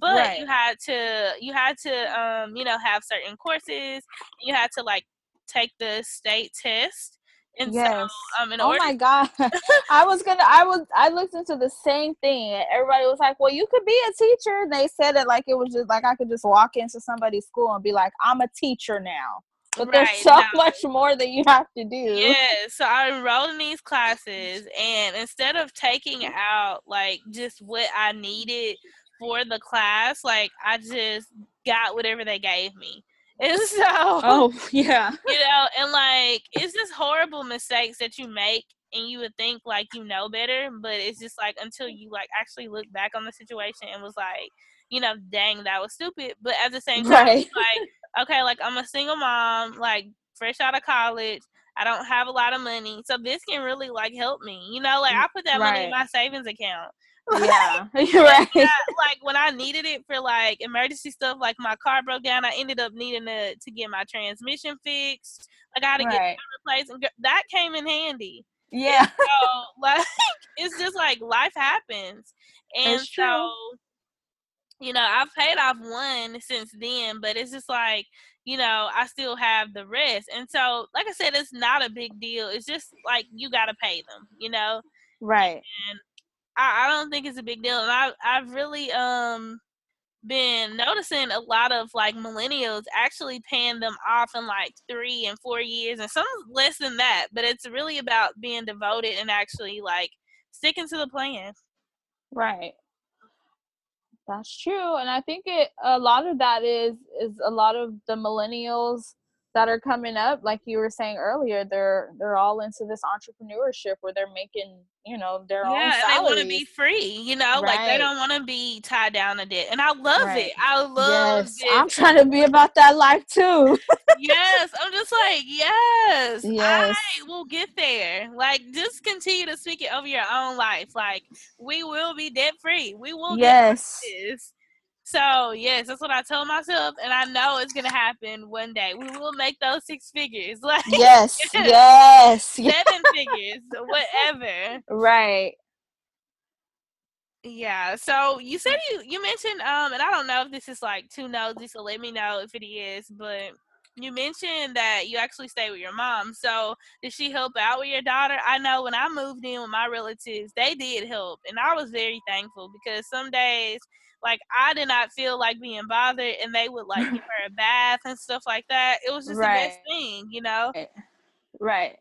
But Right. you had to you had to um, you know, have certain courses. You had to like take the state test. And Yes. so um in oh order my god. <laughs> I was gonna I was I looked into the same thing and everybody was like, Well you could be a teacher. They said it like it was just like I could just walk into somebody's school and be like, I'm a teacher now. But Right, there's so much more that you have to do. Yeah, so I enrolled in these classes, <laughs> and instead of taking mm-hmm. out like just what I needed for the class, like I just got whatever they gave me. <laughs> And so, Oh <laughs> yeah. you know, and like it's just horrible mistakes that you make, and you would think like you know better, but it's just like until you like actually look back on the situation and was like, you know, dang, that was stupid. But at the same time, Right. like, okay, like I'm a single mom, like fresh out of college. I don't have a lot of money, so this can really like help me. You know, like I put that money in my savings account. Yeah. <laughs> <laughs> Right. Like when I needed it for like emergency stuff, like my car broke down, I ended up needing to to get my transmission fixed. Like I got to get Right. that replaced, and that came in handy. Yeah. So <laughs> like it's just like life happens, and so you know I've paid off one since then, but it's just like you know I still have the rest, and so like I said, it's not a big deal. It's just like you got to pay them, you know. Right. I, I don't think it's a big deal, and I I've really um been noticing a lot of like millennials actually paying them off in like three and four years, and some less than that. But it's really about being devoted and actually like sticking to the plan. Right. That's true, and I think it a lot of that is is a lot of the millennials that are coming up, like you were saying earlier. They're they're all into this entrepreneurship where they're making you know their own Yeah, and they want to be free, you know, like they don't want to be tied down to debt. And I love Right. it. I love yes, it. I'm trying to be about that life too. yes, I'm just like, yes, Yes. I will get there. Like, just continue to speak it over your own life. Like, we will be debt free. We will get yes, this. So, yes, that's what I told myself, and I know it's gonna happen one day. We will make those six figures, <laughs> like yes, <laughs> Yes. <laughs> yes, yes. seven figures, whatever. Right. Yeah. So you said you you mentioned um, and I don't know if this is like too nosy, so let me know if it is. But you mentioned that you actually stay with your mom. So did she help out with your daughter? I know when I moved in with my relatives, they did help, and I was very thankful because some days. Like I did not feel like being bothered, and they would like give <laughs> her a bath and stuff like that. It was just the best thing, you know. Right.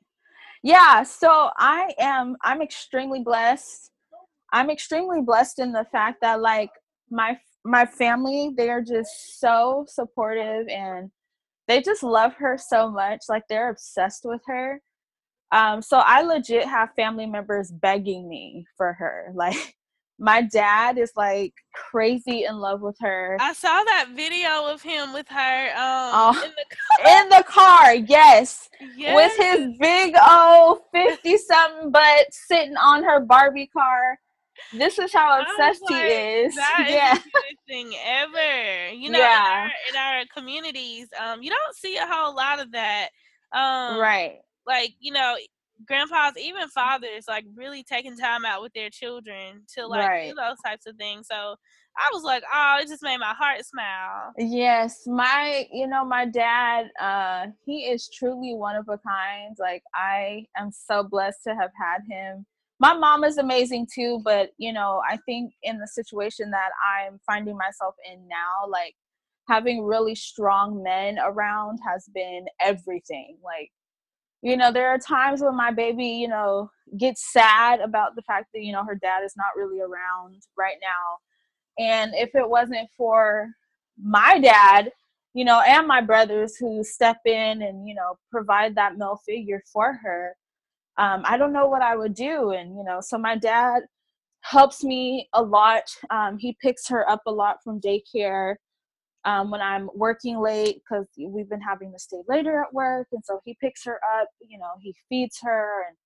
Yeah, so I am I'm extremely blessed. I'm extremely blessed in the fact that like my my family, they are just so supportive and they just love her so much. Like they're obsessed with her. Um so I legit have family members begging me for her. <laughs> Like my dad is like crazy in love with her. I saw that video of him with her um Oh, in the <laughs> In the car, yes. yes. with his big old 50 something butt sitting on her Barbie car. This is how obsessed he is. That <laughs> is yeah. cutest thing ever. You know, Yeah. in, our, in our communities, um, you don't see a whole lot of that. Um, Right. Like you know, grandpas, even fathers, like really taking time out with their children to like right. do those types of things. So I was like, oh, it just made my heart smile. Yes, my, you know, my dad, uh, he is truly one of a kind. Like I am so blessed to have had him. My mom is amazing too, but you know, I think in the situation that I'm finding myself in now, like having really strong men around has been everything. Like you know there are times when my baby you know gets sad about the fact that you know her dad is not really around right now. And if it wasn't for my dad you know and my brothers who step in and you know provide that male figure for her um, i don't know what i would do. And you know so my dad helps me a lot. Um, he picks her up a lot from daycare um, when I'm working late because we've been having to stay later at work. And so he picks her up, you know, he feeds her. And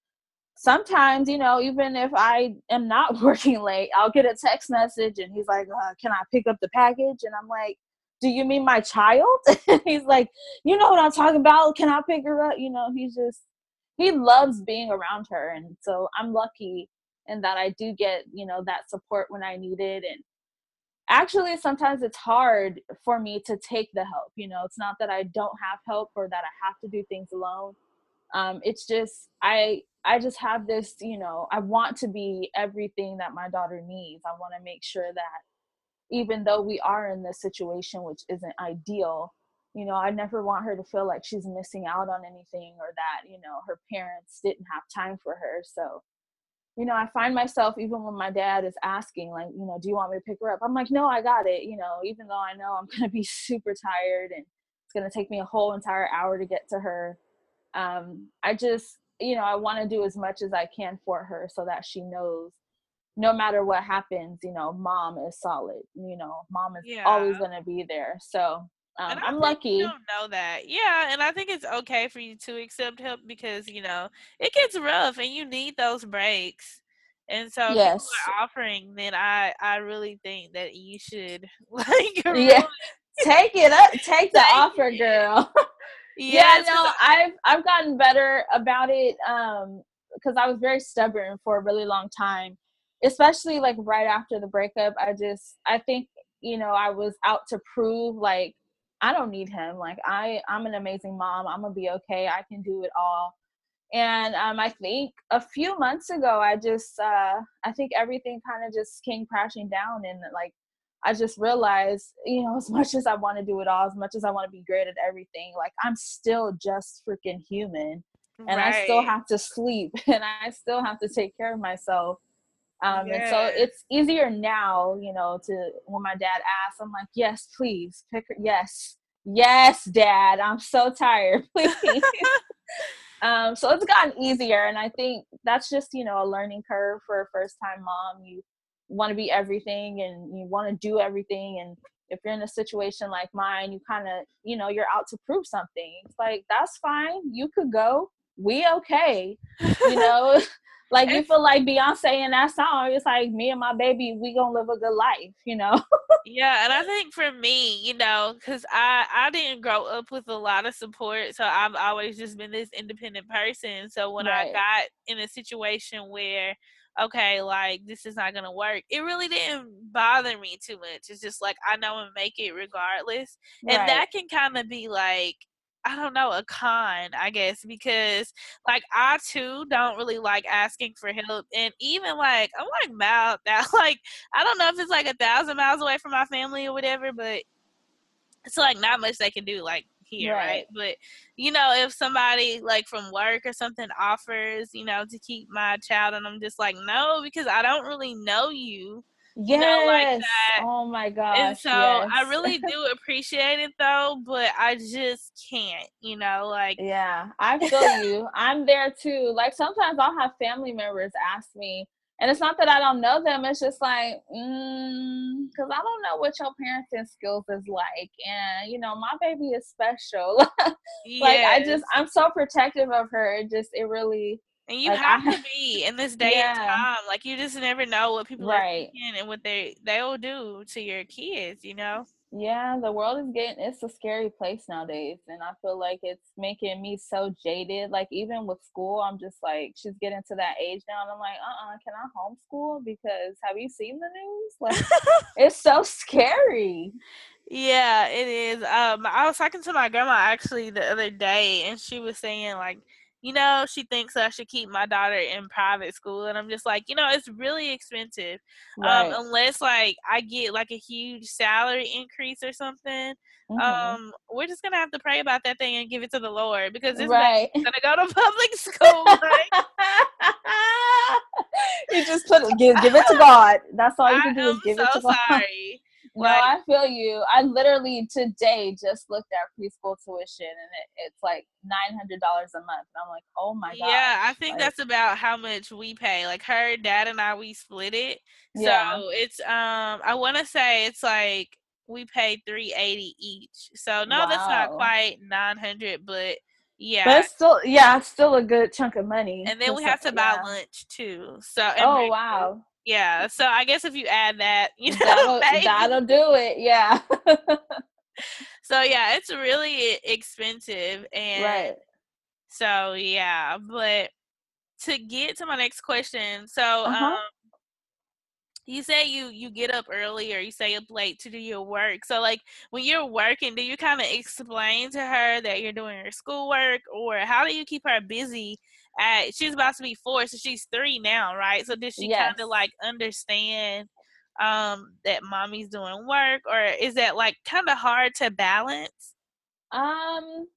sometimes, you know, even if I am not <laughs> working late, I'll get a text message and he's like, uh, Can I pick up the package? And I'm like, Do you mean my child? <laughs> he's like, You know what I'm talking about? Can I pick her up? You know, he's just, he loves being around her. And so I'm lucky in that I do get, you know, that support when I need it. And actually sometimes it's hard for me to take the help you know it's not that i don't have help or that i have to do things alone. Um, it's just i i just have this you know i want to be everything that my daughter needs. I want to make sure that even though we are in this situation which isn't ideal you know i never want her to feel like she's missing out on anything or that you know her parents didn't have time for her. So you know, I find myself even when my dad is asking, like, you know, do you want me to pick her up? I'm like, no, I got it. You know, even though I know I'm gonna be <laughs> super tired and it's gonna take me a whole entire hour to get to her. Um, I just, you know, I want to do as much as I can for her so that she knows, no matter what happens, you know, mom is solid. You know, mom is yeah. always gonna be there. So um, I'm lucky. You don't know that, yeah, and I think it's okay for you to accept help because you know it gets rough and you need those breaks. And so, yes. if you are offering, then I I really think that you should <laughs> like really yeah. take it up, take the offer, girl. <laughs> yeah, no, I've I've gotten better about it um because I was very stubborn for a really long time, especially like right after the breakup. I just I think you know I was out to prove like I don't need him. Like I, I'm an amazing mom. I'm gonna be okay. I can do it all. And um, I think a few months ago, I just, uh, I think everything kind of just came crashing down, and like I just realized, you know, <laughs> as much as I want to do it all, as much as I want to be great at everything, like I'm still just freaking human, and right. I still have to sleep, <laughs> and I still have to take care of myself. Um, yes. And so it's easier now, you know, to when my dad asks, I'm like, yes, please pick her. Yes, yes, dad. I'm so tired. <laughs> Please. um, so it's gotten easier. And I think that's just, you know, a learning curve for a first time mom. You want to be everything and you want to do everything. And if you're in a situation like mine, you kind of, you know, you're out to prove something. It's like, that's fine. You could go. We okay. You <laughs> know, like you feel like Beyonce in that song. It's like me and my baby, we gonna live a good life, you know. <laughs> yeah, and I think for me, you know, because I I didn't grow up with a lot of support, so I've always just been this independent person. So when right. I got in a situation where okay, like this is not gonna work. It really didn't bother me too much. It's just like I know and make it regardless. Right. And that can kind of be like I don't know, a con, I guess, because like I too don't really like asking for help. And even like I'm like mad that <laughs> like I don't know if it's like a thousand miles away from my family or whatever, but it's like not much they can do like here, right. right? But you know, if somebody like from work or something offers, you know, to keep my child and I'm just like, no, because I don't really know you. Yes. You know, like that. Oh my gosh. And so yes. I really do <laughs> appreciate it though, but I just can't, you know, like Yeah, I <laughs> feel you. I'm there too. Like sometimes I'll have family members ask me, and it's not that I don't know them, it's just like, mm, because I don't know what your parenting skills is like. And you know, my baby is special. <laughs> like yes. I just I'm so protective of her. It just it really and you like, have I, to be in this <laughs> day yeah. and time. Like you just never know what people right. are thinking and what they they'll do to your kids, you know? Yeah, the world is getting it's a scary place nowadays and I feel like it's making me so jaded. Like even with school, I'm just like she's getting to that age now and I'm like, uh uh can I homeschool? Because have you seen the news? Like <laughs> it's so scary. Yeah, it is. Um I was talking to my grandma actually the other day and she was saying like you know, she thinks I should keep my daughter in private school. And I'm just like, you know, it's really expensive. Um, right. Um, unless like I get like a huge salary increase or something. Mm-hmm. Um, we're just gonna have to pray about that thing and give it to the Lord because this right. gonna go to <laughs> public school. Like. <laughs> you just put give give it to God. That's all you can do is give so it to <laughs> God. Sorry. No, like, I feel you. I literally today just looked at preschool tuition and it, it's like nine hundred dollars a month. And I'm like, oh my god. Yeah, I think like, that's about how much we pay. Like her dad and I, we split it. Yeah. So it's um, I want to say it's like we pay three eighty each. So no, wow. that's not quite nine hundred, but yeah, but it's still yeah, it's still a good chunk of money. And then we have to buy yeah. lunch too. So oh wow, yeah. So I guess if you add that, <laughs> you know, that'll, that'll do it. Yeah. <laughs> so yeah, it's really expensive and right. so yeah, but to get to my next question, so uh-huh. um you say you you get up early or you stay up late to do your work. So like when you're working, do you kind of explain to her that you're doing your schoolwork or how do you keep her busy at she's about to be four, so she's three now, right? So did she yes. kind of like understand um that mommy's doing work or is that like kind of hard to balance? Um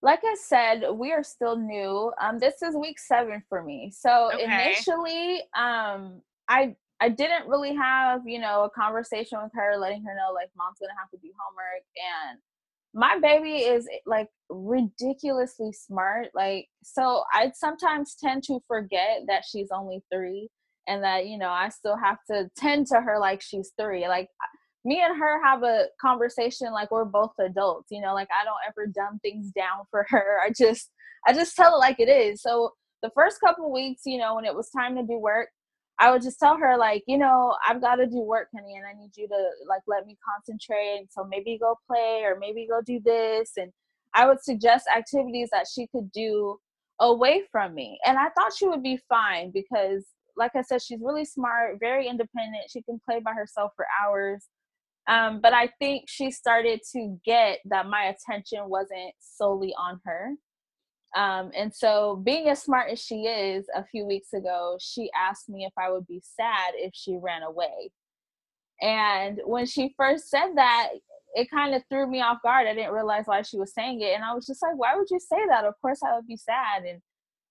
like I said, we are still new. Um this is week 7 for me. So okay. initially um I I didn't really have, you know, a conversation with her letting her know like mom's going to have to do homework and my baby is eh, like ridiculously smart. Like, so I sometimes tend to forget that she's only three and that, you know, I still have to tend to her like she's three. Like, me and her have a conversation like we're both adults, you know, like I don't ever dumb things down for <laughs> her. I just, I just tell it like it is. So the first couple weeks, you know, when it was time to do work, I would just tell her like, you know, I've got to do work, honey, and I need you to like let me concentrate. So maybe go play or maybe go do this. And I would suggest activities that she could do away from me. And I thought she would be fine because, like I said, she's really smart, very independent. She can play by herself for hours. Um, but I think she started to get that my attention wasn't solely on her. Um, and so, being as smart as she is, a few weeks ago, she asked me if I would be sad if she ran away. And when she first said that, it kind of threw me off guard. I didn't realize why she was saying it. And I was just like, why would you say that? Of course, I would be sad. And,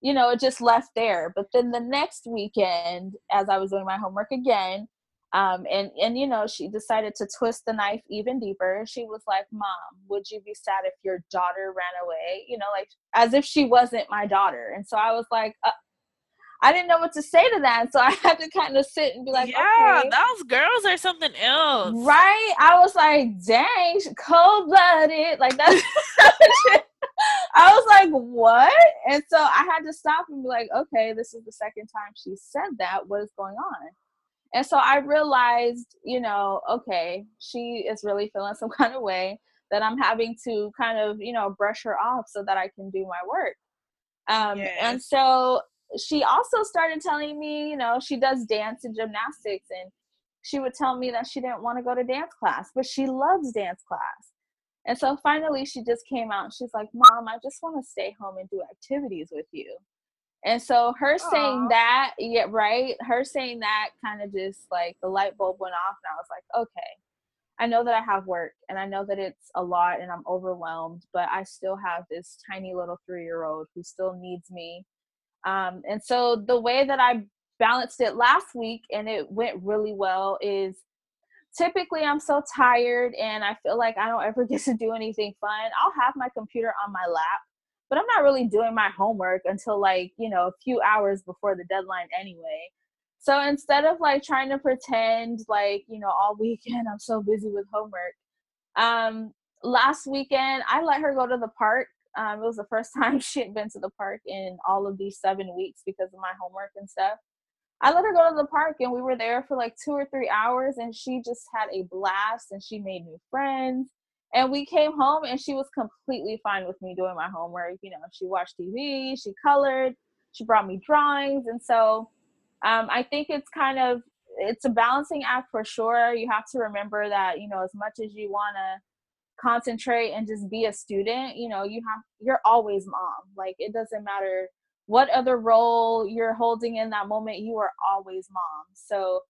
you know, it just left there. But then the next weekend, as I was doing my homework again, um, and and you know she decided to twist the knife even deeper she was like mom would you be sad if your daughter ran away you know like as if she wasn't my daughter and so i was like uh, i didn't know what to say to that so <laughs> i had to kind of sit and be like yeah okay. those girls are something else right i was like dang cold-blooded like <laughs> that's <laughs> I was like, what? And so I had to stop and be like, okay, this is the second time she said that. What is going on? And so I realized, you know, okay, she is really feeling <laughs> some kind of way that I'm having to kind of, you know, brush her off so that I can do my work. Um, yes. And so she also started telling me, you know, she does dance and gymnastics, and she would tell me that she didn't want to go to dance class, but she loves dance class. And so finally, she just came out and she's like, Mom, I just want to stay home and do activities with you. And so her Aww. saying that, yeah, right. Her saying that kind of just like the light bulb went off, and I was like, okay, I know that I have work, and I know that it's a lot, and I'm overwhelmed, but I still have this tiny little three year old who still needs me. Um, and so the way that I balanced it last week, and it went really well, is typically I'm so tired and I feel like I don't ever <laughs> get to do anything fun. I'll have my computer on my lap but I'm not really doing my homework until like, you know, a few hours before the deadline anyway. So instead of like trying to pretend like, you know, all <laughs> weekend I'm so busy with homework, um, last weekend I let her go to the park. Um, it was the first <laughs> time she had been to the park in all of these seven weeks because of my homework and stuff. I let her go to the park and we were there for like two or three hours and she just had a blast and she made new friends. And we came home and she was completely fine with me doing my homework. You know, she watched TV, she colored, she brought me drawings. And so um, I think it's kind of it's a balancing act for sure. You have to remember that, you know, as much as you wanna concentrate and just be a student, you know, you have you're always mom. Like it doesn't matter what other role you're holding in that moment, you are always mom. So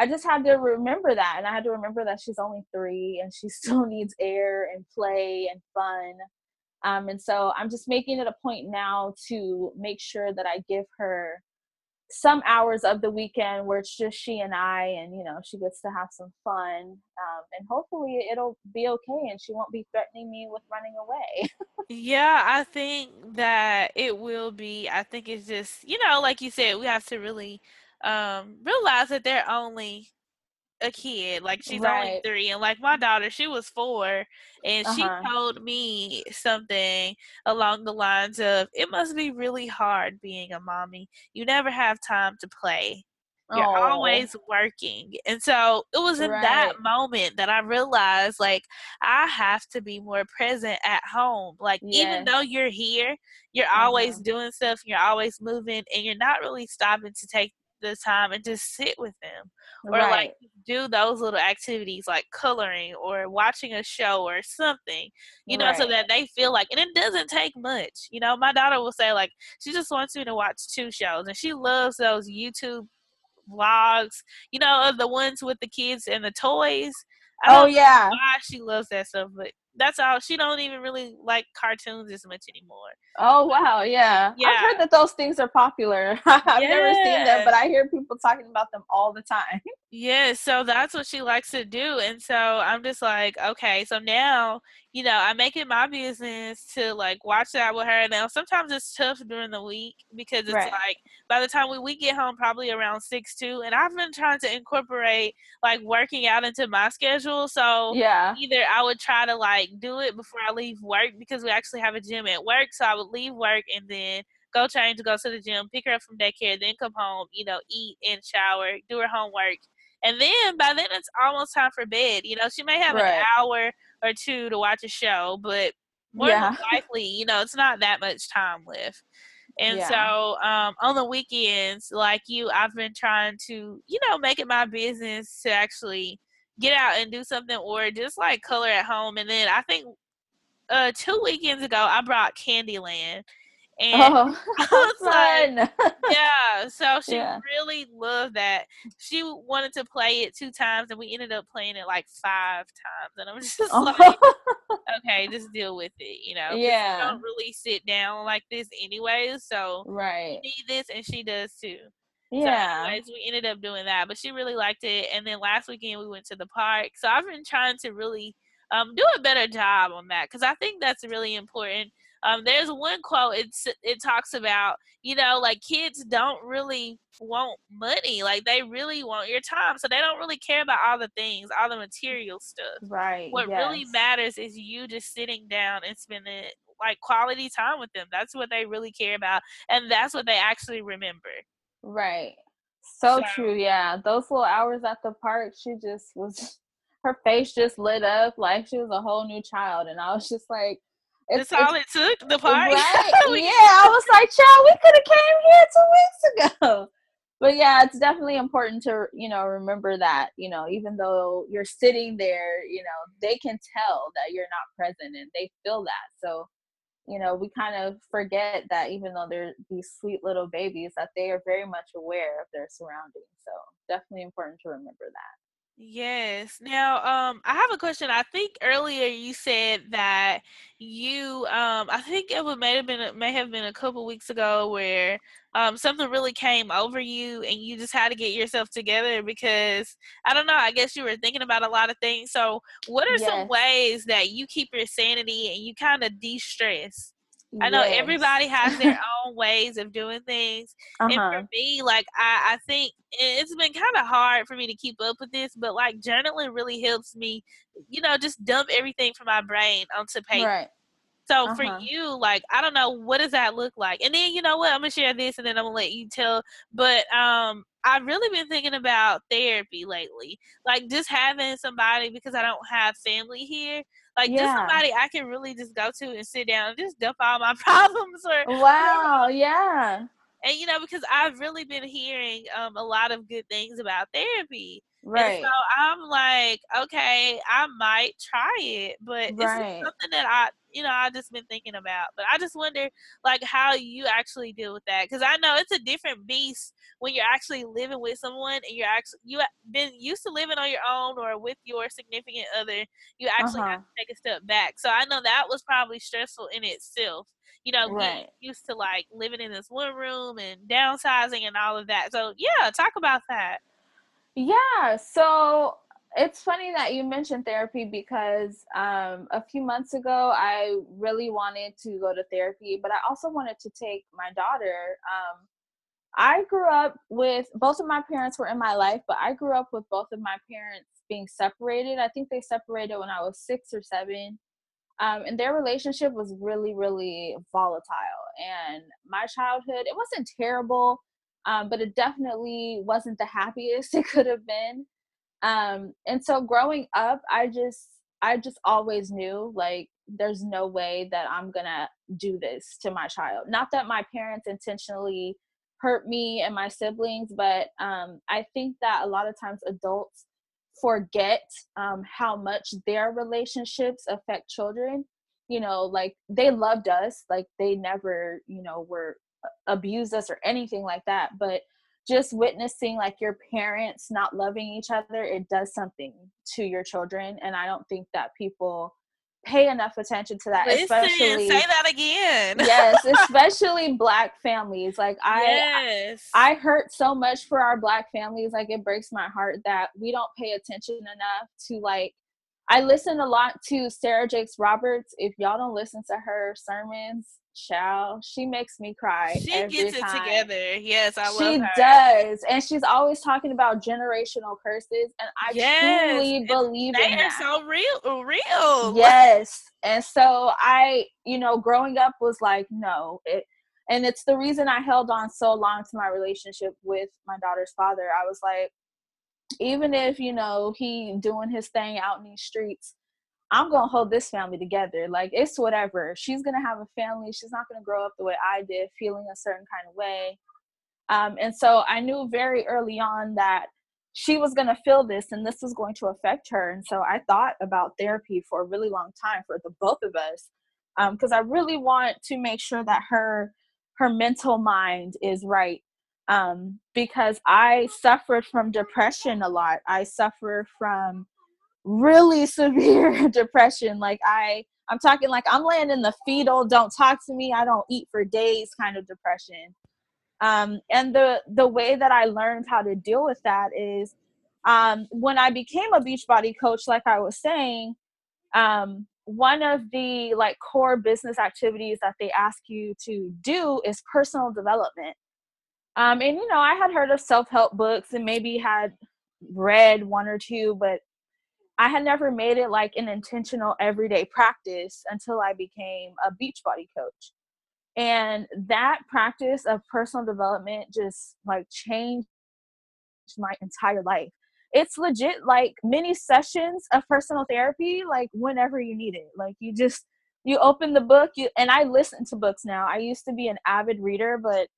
I just had to remember that. And I had to remember that she's only three and she <laughs> still needs air and play and fun. Um, and so I'm just making it a point now to make sure that I give her some hours of the weekend where it's just she and I, and you know, she gets to have some fun, um, and hopefully it'll be okay, and she won't be threatening me with running away. <laughs> yeah, I think that it will be. I think it's just, you know, like you said, we have to really um, realize that they're only a kid. Like she's right. only three, and like my daughter, she was four, and uh-huh. she told me something along the lines of, "It must be really hard being a mommy. You never have time to play. You're Aww. always working." And so it was in right. that moment that I realized, like, I have to be more present at home. Like, yes. even though you're here, you're uh-huh. always doing stuff. You're always moving, and you're not really stopping to take the time and just sit with them or right. like do those little activities like coloring or watching a show or something you know right. so that they feel like and it doesn't take much you know my daughter will say like she just wants me to watch two shows and she loves those youtube vlogs you know of the ones with the kids and the toys oh yeah why she loves that stuff but that's all. She don't even really like cartoons as much anymore. Oh wow, yeah. yeah. I've heard that those things are popular. <laughs> I've yeah. never seen them, but I hear people talking about them all the time. <laughs> Yeah, so that's what she likes to do. And so I'm just like, okay, so now, you know, I make it my business to like watch that with her. Now sometimes it's tough during the week because it's right. like by the time we, we get home probably around six two and I've been trying to incorporate like working out into my schedule. So yeah. either I would try to like do it before I leave work because we actually have a gym at work. So I would leave work and then go change go to the gym, pick her up from daycare, then come home, you know, eat and shower, do her homework and then by then it's almost time for bed. You know, she may have right. an hour or two to watch a show, but more yeah. than <laughs> likely, you know, it's not that much time left. And yeah. so um, on the weekends, like you, I've been trying to, you know, make it my business to actually get out and do something or just like color at home. And then I think uh, two weekends ago, I brought Candyland and oh, <laughs> I <laughs> was fun. like, <laughs> yeah. So she yeah. really loved that. She wanted to play it two times, and we ended up playing it like five times. And I'm just oh. like, okay, just deal with it, you know? Yeah. don't really sit down like this anyway. So right, need this, and she does too. Yeah. So anyways, we ended up doing that, but she really liked it. And then last weekend we went to the park. So I've been trying to really um, do a better job on that because I think that's really important um, there's one quote. It's it talks about you know like kids don't really want money. Like they really want your time. So they don't really care about all the things, all the material stuff. Right. What yes. really matters is you just sitting down and spending like quality time with them. That's what they really care about, and that's what they actually remember. Right. So, so true. Yeah, those little hours at the park, she just was. <laughs> Her face just lit up like she was a whole new child, and I was just like, That's all it took. The party. Right? <laughs> yeah, I was like, child, we could have came here two weeks ago. But yeah, it's definitely important to you know remember that you know even though you're sitting there, you know they can tell that you're not present and they feel that. So you know we kind of forget that even though they're these sweet little babies, that they are very much aware of their surroundings. So definitely important to remember that. Yes. Now, um, I have a question. I think earlier you said that you, um, I think it would may have been may have been a couple weeks ago where um something really came over you and you just had to get yourself together because I don't know. I guess you were thinking about a lot of things. So, what are yes. some ways that you keep your sanity and you kind of de stress? I know yes. everybody has their <laughs> own ways of doing things. Uh-huh. And for uh-huh. me, like I, I think it's been kind of hard for me to keep up with this, but like journaling really helps me, you know, just dump everything from my brain onto paper. Right. So uh-huh. for you, like, I don't know, what does that look like? And then you know what? I'm gonna share this, and then I'm gonna let you tell. But um, I've really been thinking about therapy lately, like just having somebody because I don't have family here. Like yeah. just somebody I can really just go to and sit down and just dump all my <laughs> problems or wow, yeah. And you know, because I've really been hearing um, a lot of good things about therapy. Right. And so I'm like, okay, I might try it, but right. it's something that I, you know, I just been thinking about. But I just wonder, like, how you actually deal with that because I know it's a different beast when you're actually living with someone and you're actually you've been used to living on your own or with your significant other. You actually uh-huh. have to take a step back. So I know that was probably stressful in itself. You know, right. used to like living in this one room and downsizing and all of that. So yeah, talk about that. Yeah. So it's funny that you mentioned therapy because um, a few months ago I really wanted to go to therapy, but I also wanted to take my daughter. Um, I grew up with both of my parents were in my life, but I grew up with both of my parents being separated. I think they separated when I was six or seven. Um, and their relationship was really, really volatile. And my childhood, it wasn't terrible um, but it definitely wasn't the happiest <laughs> it could have been. Um, and so growing up, I just I just always knew like there's no way that I'm gonna do this to my child. Not that my parents intentionally hurt me and my siblings, but um, I think that a lot of times adults forget um, how much their relationships affect children. You know, like they loved us, like they never, you know, were abused us or anything like that but just witnessing like your parents not loving each other it does something to your children and i don't think that people pay enough attention to that Listen, especially say that again yes <laughs> especially black families like i yes. I, I hurt so much for our black families like it breaks my heart that we don't pay attention enough to like i listen a lot to sarah jakes roberts if y'all don't listen to her sermons child. She makes me cry. She gets it time. together. Yes, I love she her. does, and she's always talking about generational curses, and I yes. truly believe they in that. so real, uh, real. <laughs> Yes, and so I, you know, growing up was like, no, it, and it's the reason I held on so long to my relationship with my daughter's father. I was like, even if you know he doing his thing out in these streets I'm gonna hold this family together. Like it's whatever. She's gonna have a family. She's not gonna grow up the way I did, feeling a certain kind of way. Um, and so I knew very early on that she was gonna feel this, and this was going to affect her. And so I thought about therapy for a really long time for the both of us, because um, I really want to make sure that her her mental mind is right. Um, because I suffered from depression a lot. I suffer from really <laughs> severe depression. Like I I'm talking like I'm laying in the fetal, don't talk to me, I don't eat for days kind of depression. Um, and the the way that I learned how to deal with that is um, when I became a Beachbody coach, like I was saying, um, one of the like core business activities that they ask you to do is personal development. Um, and you know, I had heard of self help books and maybe had read one or two, but I had never made it like an intentional everyday practice until I became a Beachbody coach. And that practice of personal development just like changed my entire life. It's legit like mini sessions of personal therapy, like whenever you need it. Like you just you open the book, you and I listen to books now. I used to be an avid reader, but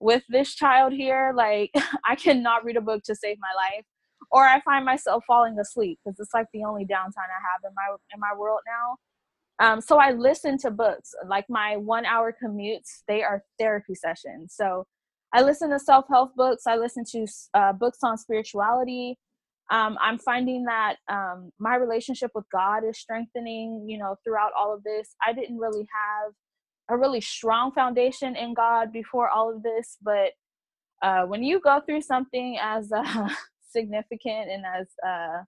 with this child here, like <laughs> I cannot read a book to save my life or I find myself falling asleep because it's like the only downtime I have in my in my world now. Um, so I listen to books. Like my one hour commutes, they are therapy sessions. So I listen to self help books. I listen to uh, books on spirituality. Um, I'm finding that um, my relationship with God is strengthening. You know, throughout all of this, I didn't really have a really strong foundation in God before all of this, but uh, when you go through something as uh, <laughs> significant and as uh,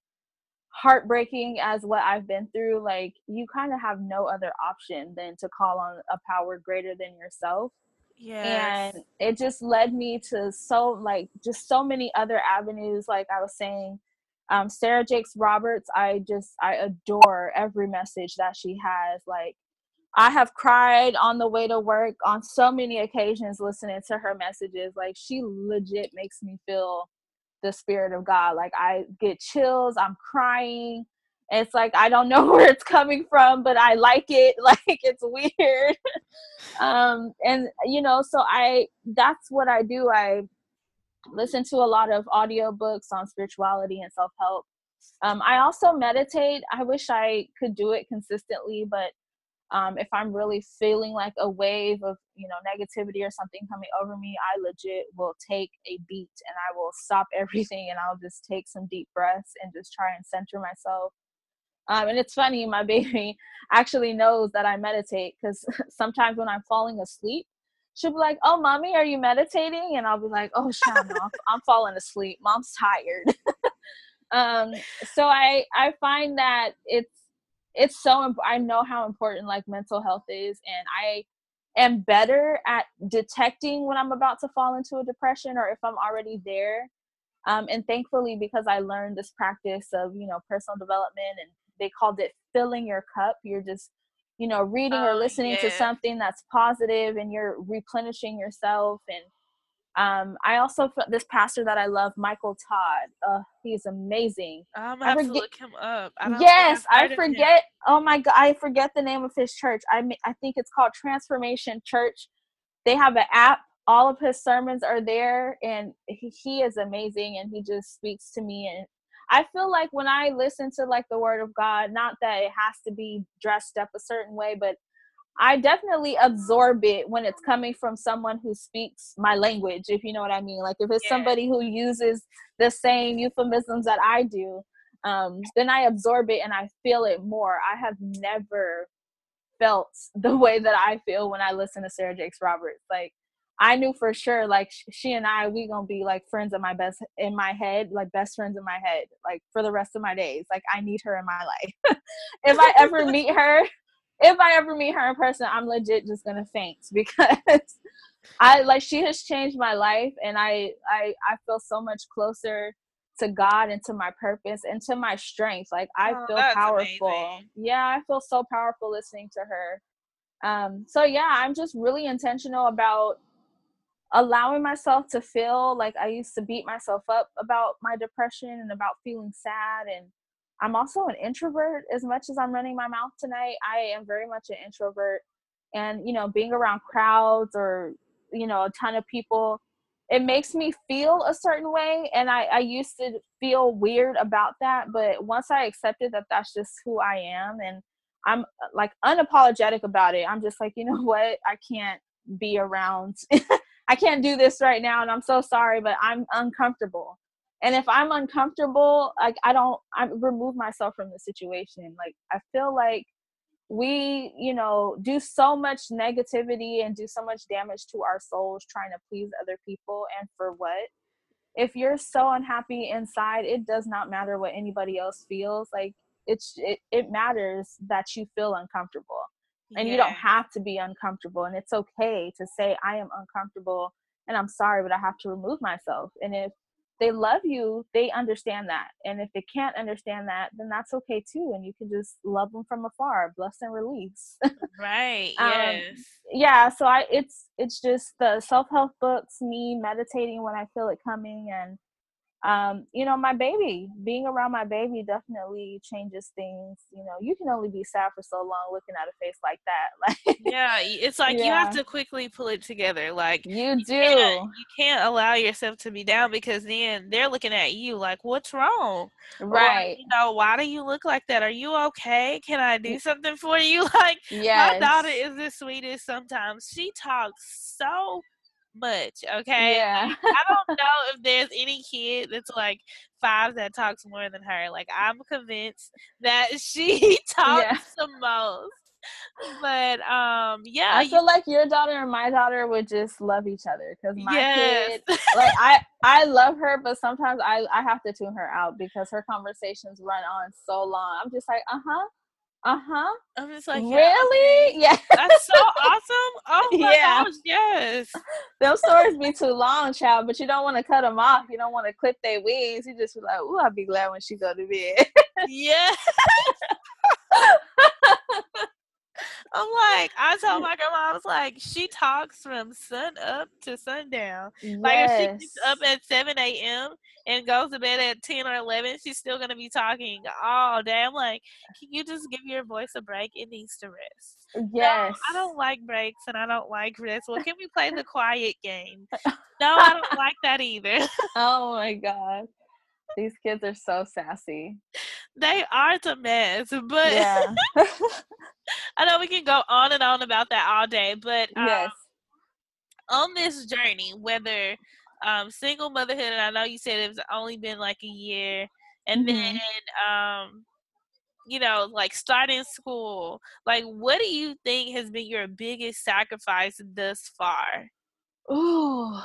heartbreaking as what I've been through, like you kind of have no other option than to call on a power greater than yourself. Yes. And it just led me to so like just so many other avenues. Like I was saying, um, Sarah Jakes Roberts, I just I adore every message that she has. Like I have cried on the way to work on so many occasions listening to her messages. Like she legit makes me feel the spirit of God. Like I get chills, I'm crying. It's like I don't know <laughs> where it's coming from, but I like it. <laughs> Like it's weird. <laughs> um and you know, so I that's what I do. I listen to a lot of audiobooks on spirituality and self-help. Um, I also meditate. I wish I could do it consistently, but um, if i'm really feeling like a wave of you know negativity or something coming over me i legit will take a beat and i will stop <laughs> everything and i'll just take some deep breaths and just try and center myself. Um, and it's funny my <laughs> baby actually knows that i meditate because <laughs> sometimes when i'm falling asleep she'll be like oh mommy are you meditating? And i'll be like oh Shauna, I'm, I'm falling asleep. Mom's tired. Um, so i i find that it's it's so imp- i know how important like mental health is and i am better at detecting when i'm about to fall into a depression or if i'm already there um, and thankfully because i learned this practice of you know personal development and they called it filling your cup you're just you know reading or oh, listening yeah. to something that's positive and you're replenishing yourself and um, I also this pastor that I love, Michael Todd. Uh, he's amazing. I'm gonna have forget, to look him up. I yes, I forget. Oh my god, I forget the name of his church. I I think it's called Transformation Church. They have an app. All of his sermons are there, and he, he is amazing. And he just speaks to me. And I feel like when I listen to like the Word of God, not that it has to be dressed up a certain way, but I definitely absorb it when it's coming from someone who speaks my language, if you know what I mean. Like if it's yeah. somebody who uses the same euphemisms that I do, um, then I absorb it and I feel it more. I have never felt <laughs> the way that I feel when I listen to Sarah Jakes Roberts. Like I knew for sure, like she and I, we gonna be like friends in my best in my head, like best friends in my head, like for the rest of my days. Like I need her in my <laughs> life. if I ever meet her, if I ever meet her in person, I'm legit just gonna faint <laughs> because I like she has changed my life and I I I feel so much closer to God and to my purpose and to my strength. Like I oh, feel powerful. Amazing. Yeah, I feel so powerful listening to her. Um so yeah, I'm just really intentional about allowing myself to feel like I used to beat myself up about my depression and about feeling sad and I'm also an introvert as much as I'm running my mouth tonight. I am very much an introvert. And, you know, being around crowds or, you know, a ton of people, it makes me feel a certain way. And I, I used to feel weird about that. But once I accepted that that's just who I am and I'm like unapologetic about it, I'm just like, you know what? I can't be around. <laughs> I can't do this right now. And I'm so sorry, but I'm uncomfortable and if i'm uncomfortable like i don't i remove myself from the situation like i feel like we you know do so much negativity and do so much damage to our souls trying to please other people and for what? If you're so unhappy inside it does not matter what anybody else feels like it's it, it matters that you feel uncomfortable. And yeah. you don't have to be uncomfortable and it's okay to say i am uncomfortable and i'm sorry but i have to remove myself. And if they love you, they understand that. And if they can't understand that, then that's okay too. And you can just love them from afar, bless and release. <laughs> right. um, yes. Yeah. So I, it's, it's just the self help books, me meditating when I feel it coming and um, you know, my baby, being around my baby definitely changes things. You know, you can only be sad for so long looking at a face like that. <laughs> Like, yeah, it's like yeah. you have to quickly pull it together. Like, you, you do. Can't, you can't allow yourself to be down because then they're looking at you like, what's wrong? Right. Or, you know, why do you look like that? Are you okay? Can I do something for you? <laughs> Like, yes. my daughter is the sweetest sometimes. She talks so much. Okay. Yeah. I don't know if there's any kid that's like five that talks more than her. Like I'm convinced that <laughs> she <laughs> talks yeah. the most. But um, yeah, I feel like your daughter and my daughter would just love each other because my yes. kid, like I, I love her, but sometimes I, I have to tune her out because her conversations run on so long. I'm just like, uh huh, uh huh. I'm just like, yeah, really? <laughs> Yeah. That's so awesome. Oh my yeah. gosh, yes. <laughs> Those stories be too long, child, but you don't want to cut them off. You don't want to clip their wings. You just be like, ooh, I'll be glad when she go to bed. yeah. <laughs> I'm like, I told <laughs> my grandma, I was like, she talks from sun up to sundown. Yes. Like if she gets up at 7 a.m. and goes to bed at 10 or 11, she's still gonna be talking all day. I'm like, can you just give your voice a break? It needs to rest. Yes. No, I don't like breaks and I don't like rest. Well, can we play the quiet game? <laughs> No, I don't like that either. oh my god. These kids are so sassy. They are a mess, but yeah. <laughs> I know we can go on and on about that all day, but um, yes. on this journey, whether um, single motherhood, and I know you said it's only been like a year, and mm-hmm. then um, you know, like starting school, like what do you think has been your biggest sacrifice thus far? Oh,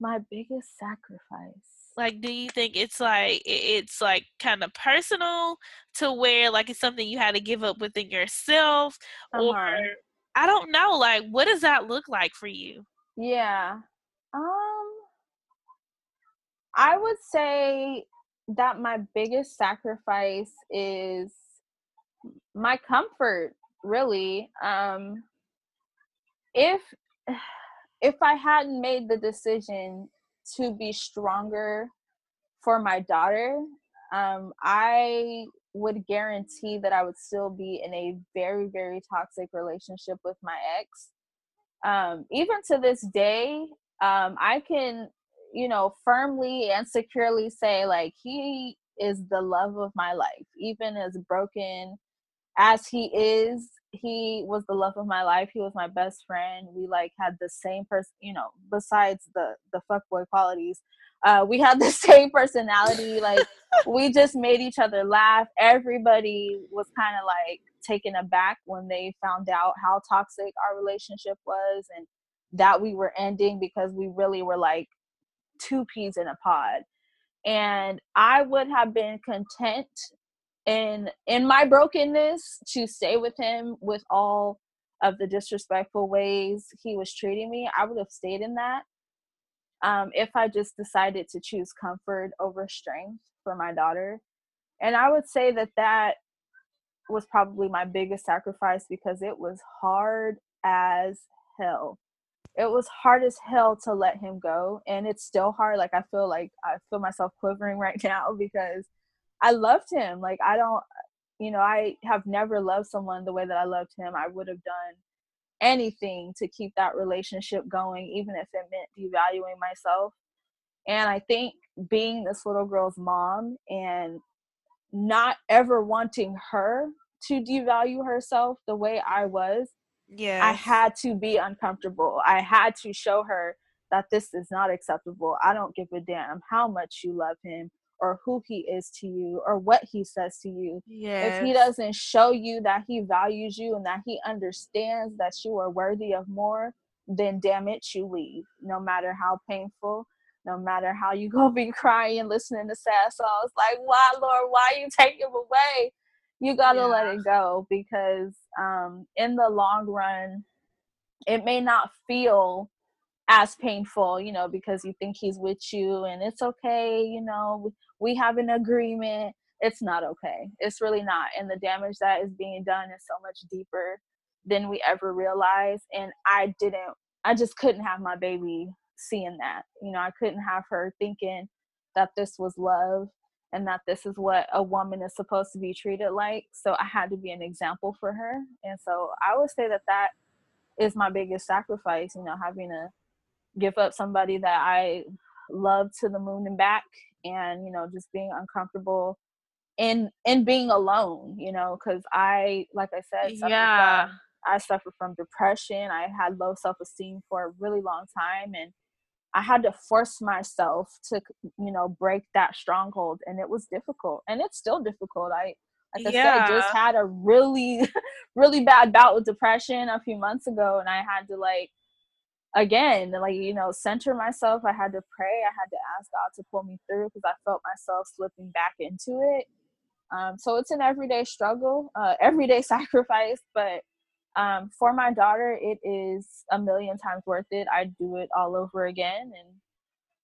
my biggest sacrifice like do you think it's like it's like kind of personal to where like it's something you had to give up within yourself? Uh-huh. or i don't know like what does that look like for you? Yeah. Um i would say that my biggest sacrifice is my comfort really um if <sighs> if i hadn't made the decision to be stronger for my daughter, um, I would guarantee that I would still be in a very, very toxic relationship with my ex. Um, even to this day, um, I can, you know, firmly and securely say, like, he is the love of my life, even as broken as he is he was the love of my life he was my best friend we like had the same person you know besides the the fuckboy qualities uh we had <laughs> the same personality like we just made each other laugh everybody was kind of like taken aback when they found out how toxic our relationship was and that we were ending because we really were like two peas in a pod. And i would have been content and in my brokenness to stay with him with all of the disrespectful ways he was treating me i would have stayed in that um, if i just decided to choose comfort over strength for my daughter. And i would say that that was probably my biggest sacrifice because it was hard as hell. It was hard as hell to let him go and it's still hard like i feel like i feel myself quivering <laughs> right now because I loved him. Like I don't you know, I have never loved someone the way that I loved him. I would have done anything to keep that relationship going, even if it meant devaluing myself. And I think being this little girl's mom and not ever wanting her to devalue herself the way I was, yeah, I had to be uncomfortable. I had to show her that this is not acceptable. I don't give a damn how much you love him or who he is to you or what he says to you. Yes. If he doesn't show you that he values you and that he understands that you are worthy of more, then damn it, you leave. No matter how painful, no matter how you <laughs> go be crying, listening to sad songs, like, why, Lord, why you take him away? You gotta yeah. let it go because um, in the long run, it may not feel as painful, you know, because you think he's with you and it's okay, you know, we have an agreement. It's not okay. It's really not. And the damage that is being done is so much deeper than we ever realized. And I didn't, I just couldn't have my baby seeing that. You know, I couldn't have her thinking that this was love and that this is what a woman is supposed to be treated like. So I had to be an example for her. And so I would say that that is my biggest sacrifice, you know, having to give up somebody that I love to the moon and back and you know just being uncomfortable in in being alone you know because i like i said yeah from, i suffered from depression. I had low self-esteem for a really long time and i had to force myself to you know break that stronghold and it was difficult and it's still difficult. I like yeah. i said just had a really <laughs> really bad bout with depression a few months ago and i had to like again like you know center myself i had to pray i had to ask god to pull me through because i felt myself slipping back into it. Um, so it's an everyday struggle uh, <laughs> everyday sacrifice but um, for my daughter it is a million times worth it i do it all over again and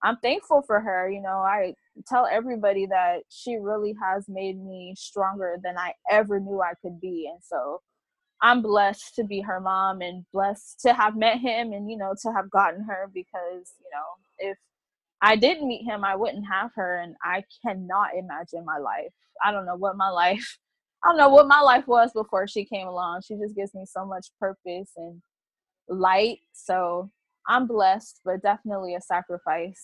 i'm thankful for her you know i tell everybody that she really has made me stronger than i ever knew i could be and so I'm blessed to be her mom and blessed to have met him and you know to have gotten her because you know if I didn't meet him I wouldn't have her and I cannot imagine my life. I don't know what my life <laughs> I don't know what my life was before she came along. She just gives me so much purpose and light. So I'm blessed, but definitely a sacrifice.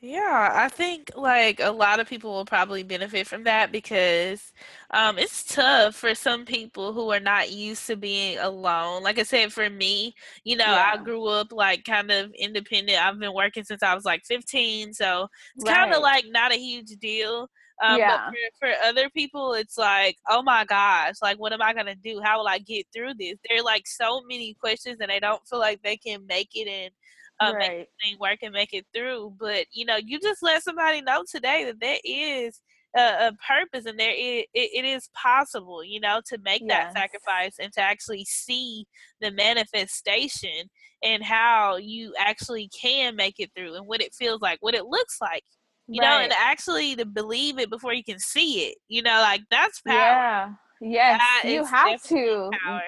Yeah, I think like a lot of people will probably benefit from that because um, it's tough for some people who are not used to being alone. Like I said, for me, you know, yeah. I grew up like kind of independent. I've been working since I was like 15, so it's right. kind of like not a huge deal. Um, yeah. But for, for other people, it's like, oh my gosh, like what am I gonna do? How will I get through this? There are like so many questions, and they don't feel like they can make it in uh, right. make thing work and make it through. But you know, you just let somebody know today that there is a, a purpose and there is it, it is possible, you know, to make yes. that sacrifice and to actually see the manifestation and how you actually can make it through and what it feels like, what it looks like. You right. know, and actually to believe it before you can see it. You know, like that's power. Yeah Yes, that you have to. Power.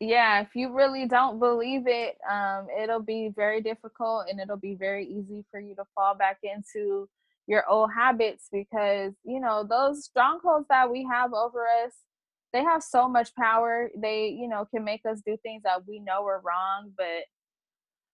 Yeah, if you really don't believe it, um, it'll be very difficult and it'll be very easy for you to fall back into your old habits because, you know, those strongholds that we have over us, they have so much power. They, you know, can make us do things that we know are wrong, but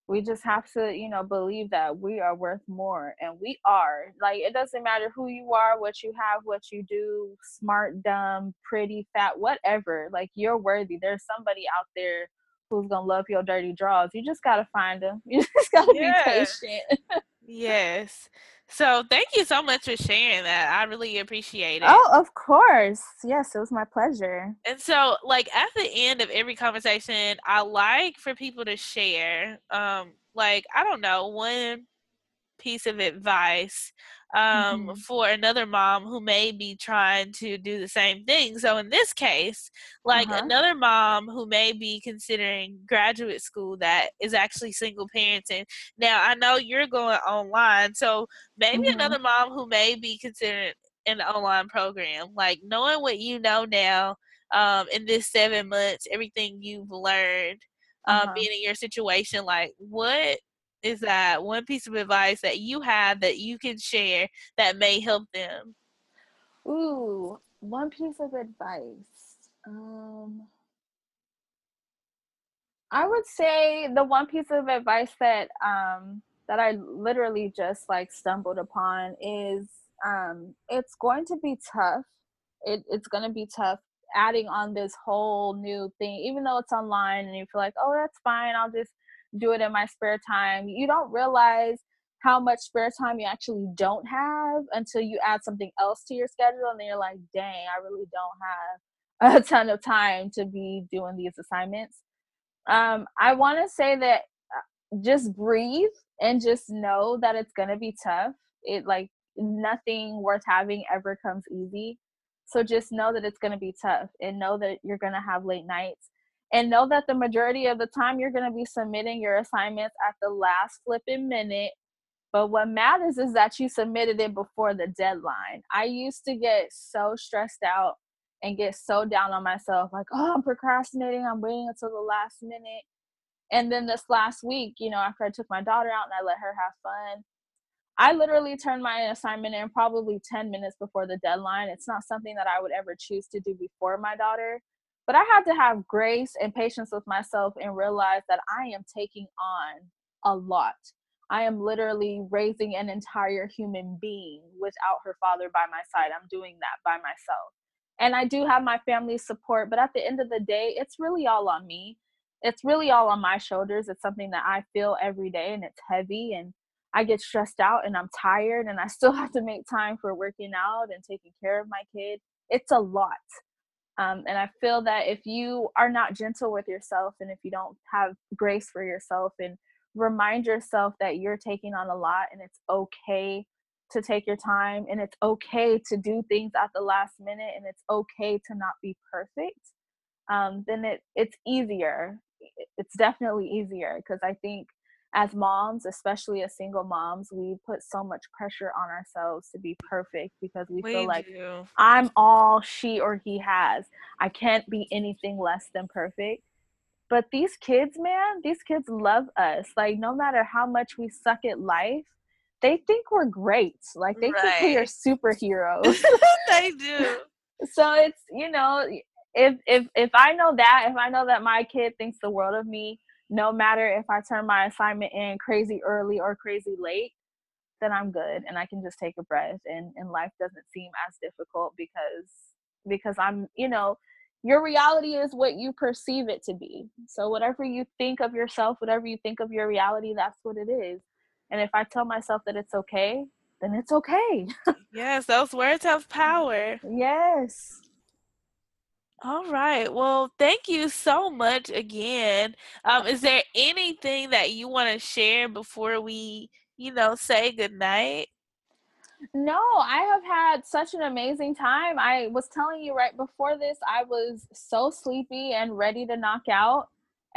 we just have to you know believe that we are worth more and we are. Like it doesn't matter who you are what you have what you do smart dumb pretty fat whatever like you're worthy. There's somebody out there who's gonna love your dirty draws you just gotta find them <laughs> you just gotta yeah. be patient. Yes so thank you so much for sharing that. I really appreciate it. Oh, of course. Yes, it was my pleasure. And so like at the end of every conversation, I like for people to share um like I don't know, one piece of advice um, mm-hmm. for another mom who may be trying to do the same thing. So in this case, like uh-huh. another mom who may be considering graduate school that is actually single parenting. Now I know you're going online, so maybe mm-hmm. another mom who may be considering an online program, like knowing what you know now um, in this seven months, everything you've learned. Um, uh-huh. being in your situation, like what is that one piece of advice that you have that you can share that may help them? Ooh, one piece of advice. Um, I would say the one piece of advice that um, that I literally just like stumbled upon is um, it's going to be tough. It, it's going to be tough adding on this whole new thing, even though it's online and you feel like, oh, that's fine. I'll just do it in my spare time. You don't realize how much spare time you actually don't have until you add something else to your schedule and then you're like, dang, I really don't have a <laughs> ton of time to be doing these assignments. Um, I want to say that uh, just breathe and just know that it's going to be tough. It like nothing worth having ever comes easy. So just know that it's going to be tough and know that you're going to have late nights and know that the majority of the time you're going to be submitting your assignments at the last flipping minute. But what matters is that you submitted it before the deadline. I used to get so stressed out and get so down on myself like oh i'm procrastinating i'm waiting until the last minute. And then this last week you know after i took my daughter out and i let her have fun i literally turned my assignment in probably 10 minutes before the deadline. It's not something that i would ever choose to do before my daughter but I had to have grace and patience with myself and realize that I am taking on a lot. I am literally raising an entire human being without her father by my side. I'm doing that by myself. And I do have my family's support, but at the end of the day, it's really all on me. It's really all on my shoulders. It's something that I feel every day and it's heavy and I get stressed out and I'm tired and I still <laughs> have to make time for working out and taking care of my kid. It's a lot. Um, and I feel that if you are not gentle with yourself and if you don't have grace for yourself and remind yourself that you're taking on a lot and it's okay to take your time and it's okay to do things at the last minute and it's okay to not be perfect, um, then it, it's easier. It's definitely easier because I think as moms, especially as single moms, we put so much pressure on ourselves to be perfect because we, we feel like do. I'm all she or he has. I can't be anything less than perfect. But these kids, man, these kids love us. Like, no matter how much we suck at life, they think we're great. Like, they right. think we are superheroes. <laughs> they do. <laughs> So it's, you know, if if if I know that, if I know that my kid thinks the world of me, no matter if I turn my assignment in crazy early or crazy late, then I'm good and I can just take a breath and, and life doesn't seem as difficult because because I'm, you know, your reality is what you perceive it to be. So whatever you think of yourself, whatever you think of your reality, that's what it is. And if I tell myself that it's okay, then it's okay. yes, those words have power. <laughs> Yes. All right. Well, thank you so much again. Um, is there anything that you want to share before we, you know, say goodnight? No, I have had such an amazing time. I was telling you right before this, I was so sleepy and ready to knock out.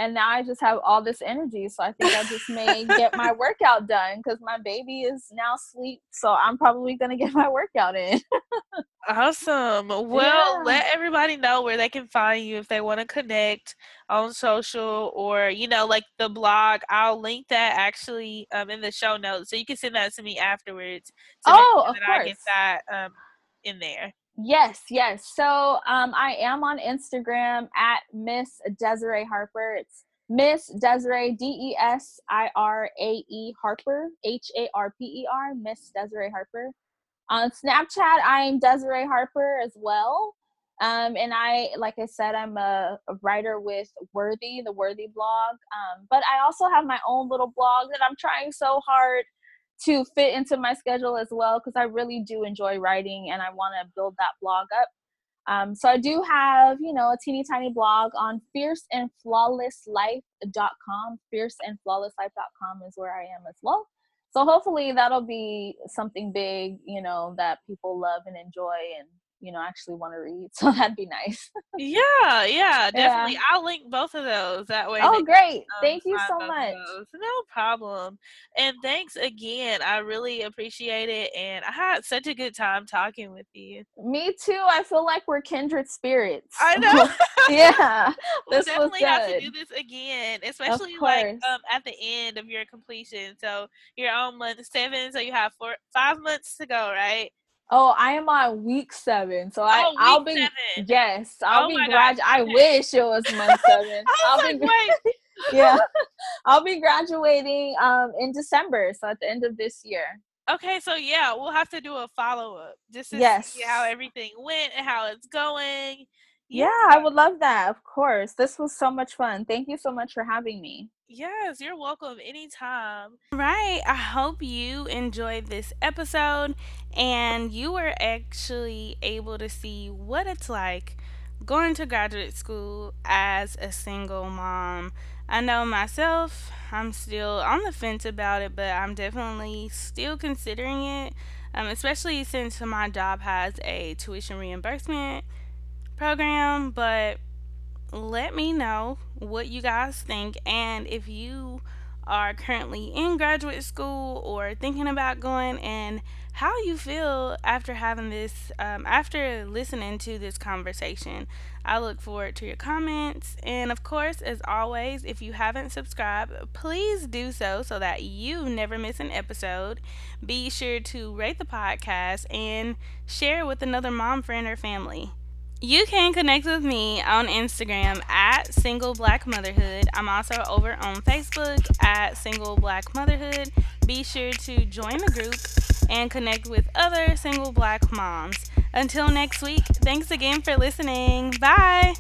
And now I just have all this energy. So I think I just may <laughs> get my workout done because my baby is now asleep. So I'm probably going to get my workout in. awesome. Well, yeah. let everybody know where they can find you if they want to connect on social or, you know, like the blog. I'll link that actually um, in the show notes. So you can send that to me afterwards. oh, of course. I get that um, in there. Yes, yes. So um, I am on Instagram at Miss Desirae Harper. It's Miss Desirae D E S I R A E Harper H A R P E R Miss Desirae Harper. On Snapchat, I'm Desirae Harper as well. Um, and I, like I said, I'm a, a, writer with Worthy, the Worthy blog. Um, but I also have my own little blog that I'm trying so hard to fit into my schedule as well because I really do enjoy writing and I want to build that blog up. Um, so I do have, you know, a teeny tiny blog on fierceandflawlesslife.com. Fierceandflawlesslife.com is where I am as well. So hopefully that'll be something big, you know, that people love and enjoy and you know actually want to read <laughs> so that'd be nice. Yeah yeah definitely yeah. i'll link both of those that way oh great um, thank you so much. no problem. And thanks again i really appreciate it and i had such a good time talking with you. Me too i feel like we're kindred spirits. I know. <laughs> Yeah <laughs> we'll definitely have to do this again especially like um at the end of your completion so you're on month seven so you have four five months to go right Oh, I am on week seven, so I oh, I'll be seven. yes, I'll oh be grad. I wish it was month <laughs> seven. I'll like, be wait. <laughs> yeah, <laughs> I'll be graduating um in December, so at the end of this year. Okay, so yeah, we'll have to do a follow up just to yes. see how everything went and how it's going. Yeah. yeah, I would love that. Of course, this was so much fun. Thank you so much for having me. Yes, you're welcome anytime. Right. I hope you enjoyed this episode and you were actually able to see what it's like going to graduate school as a single mom. I know myself, I'm still on the fence about it, but I'm definitely still considering it, um, especially since my job has a tuition reimbursement program. But let me know what you guys think and if you are currently in graduate school or thinking about going and how you feel after having this um, after listening to this conversation. I look forward to your comments. And of course as always if you haven't subscribed please do so so that you never miss an episode. Be sure to rate the podcast and share with another mom friend or family. You can connect with me on Instagram at Single Black Motherhood. I'm also over on Facebook at Single Black Motherhood. Be sure to join the group and connect with other single black moms. Until next week, thanks again for listening. Bye.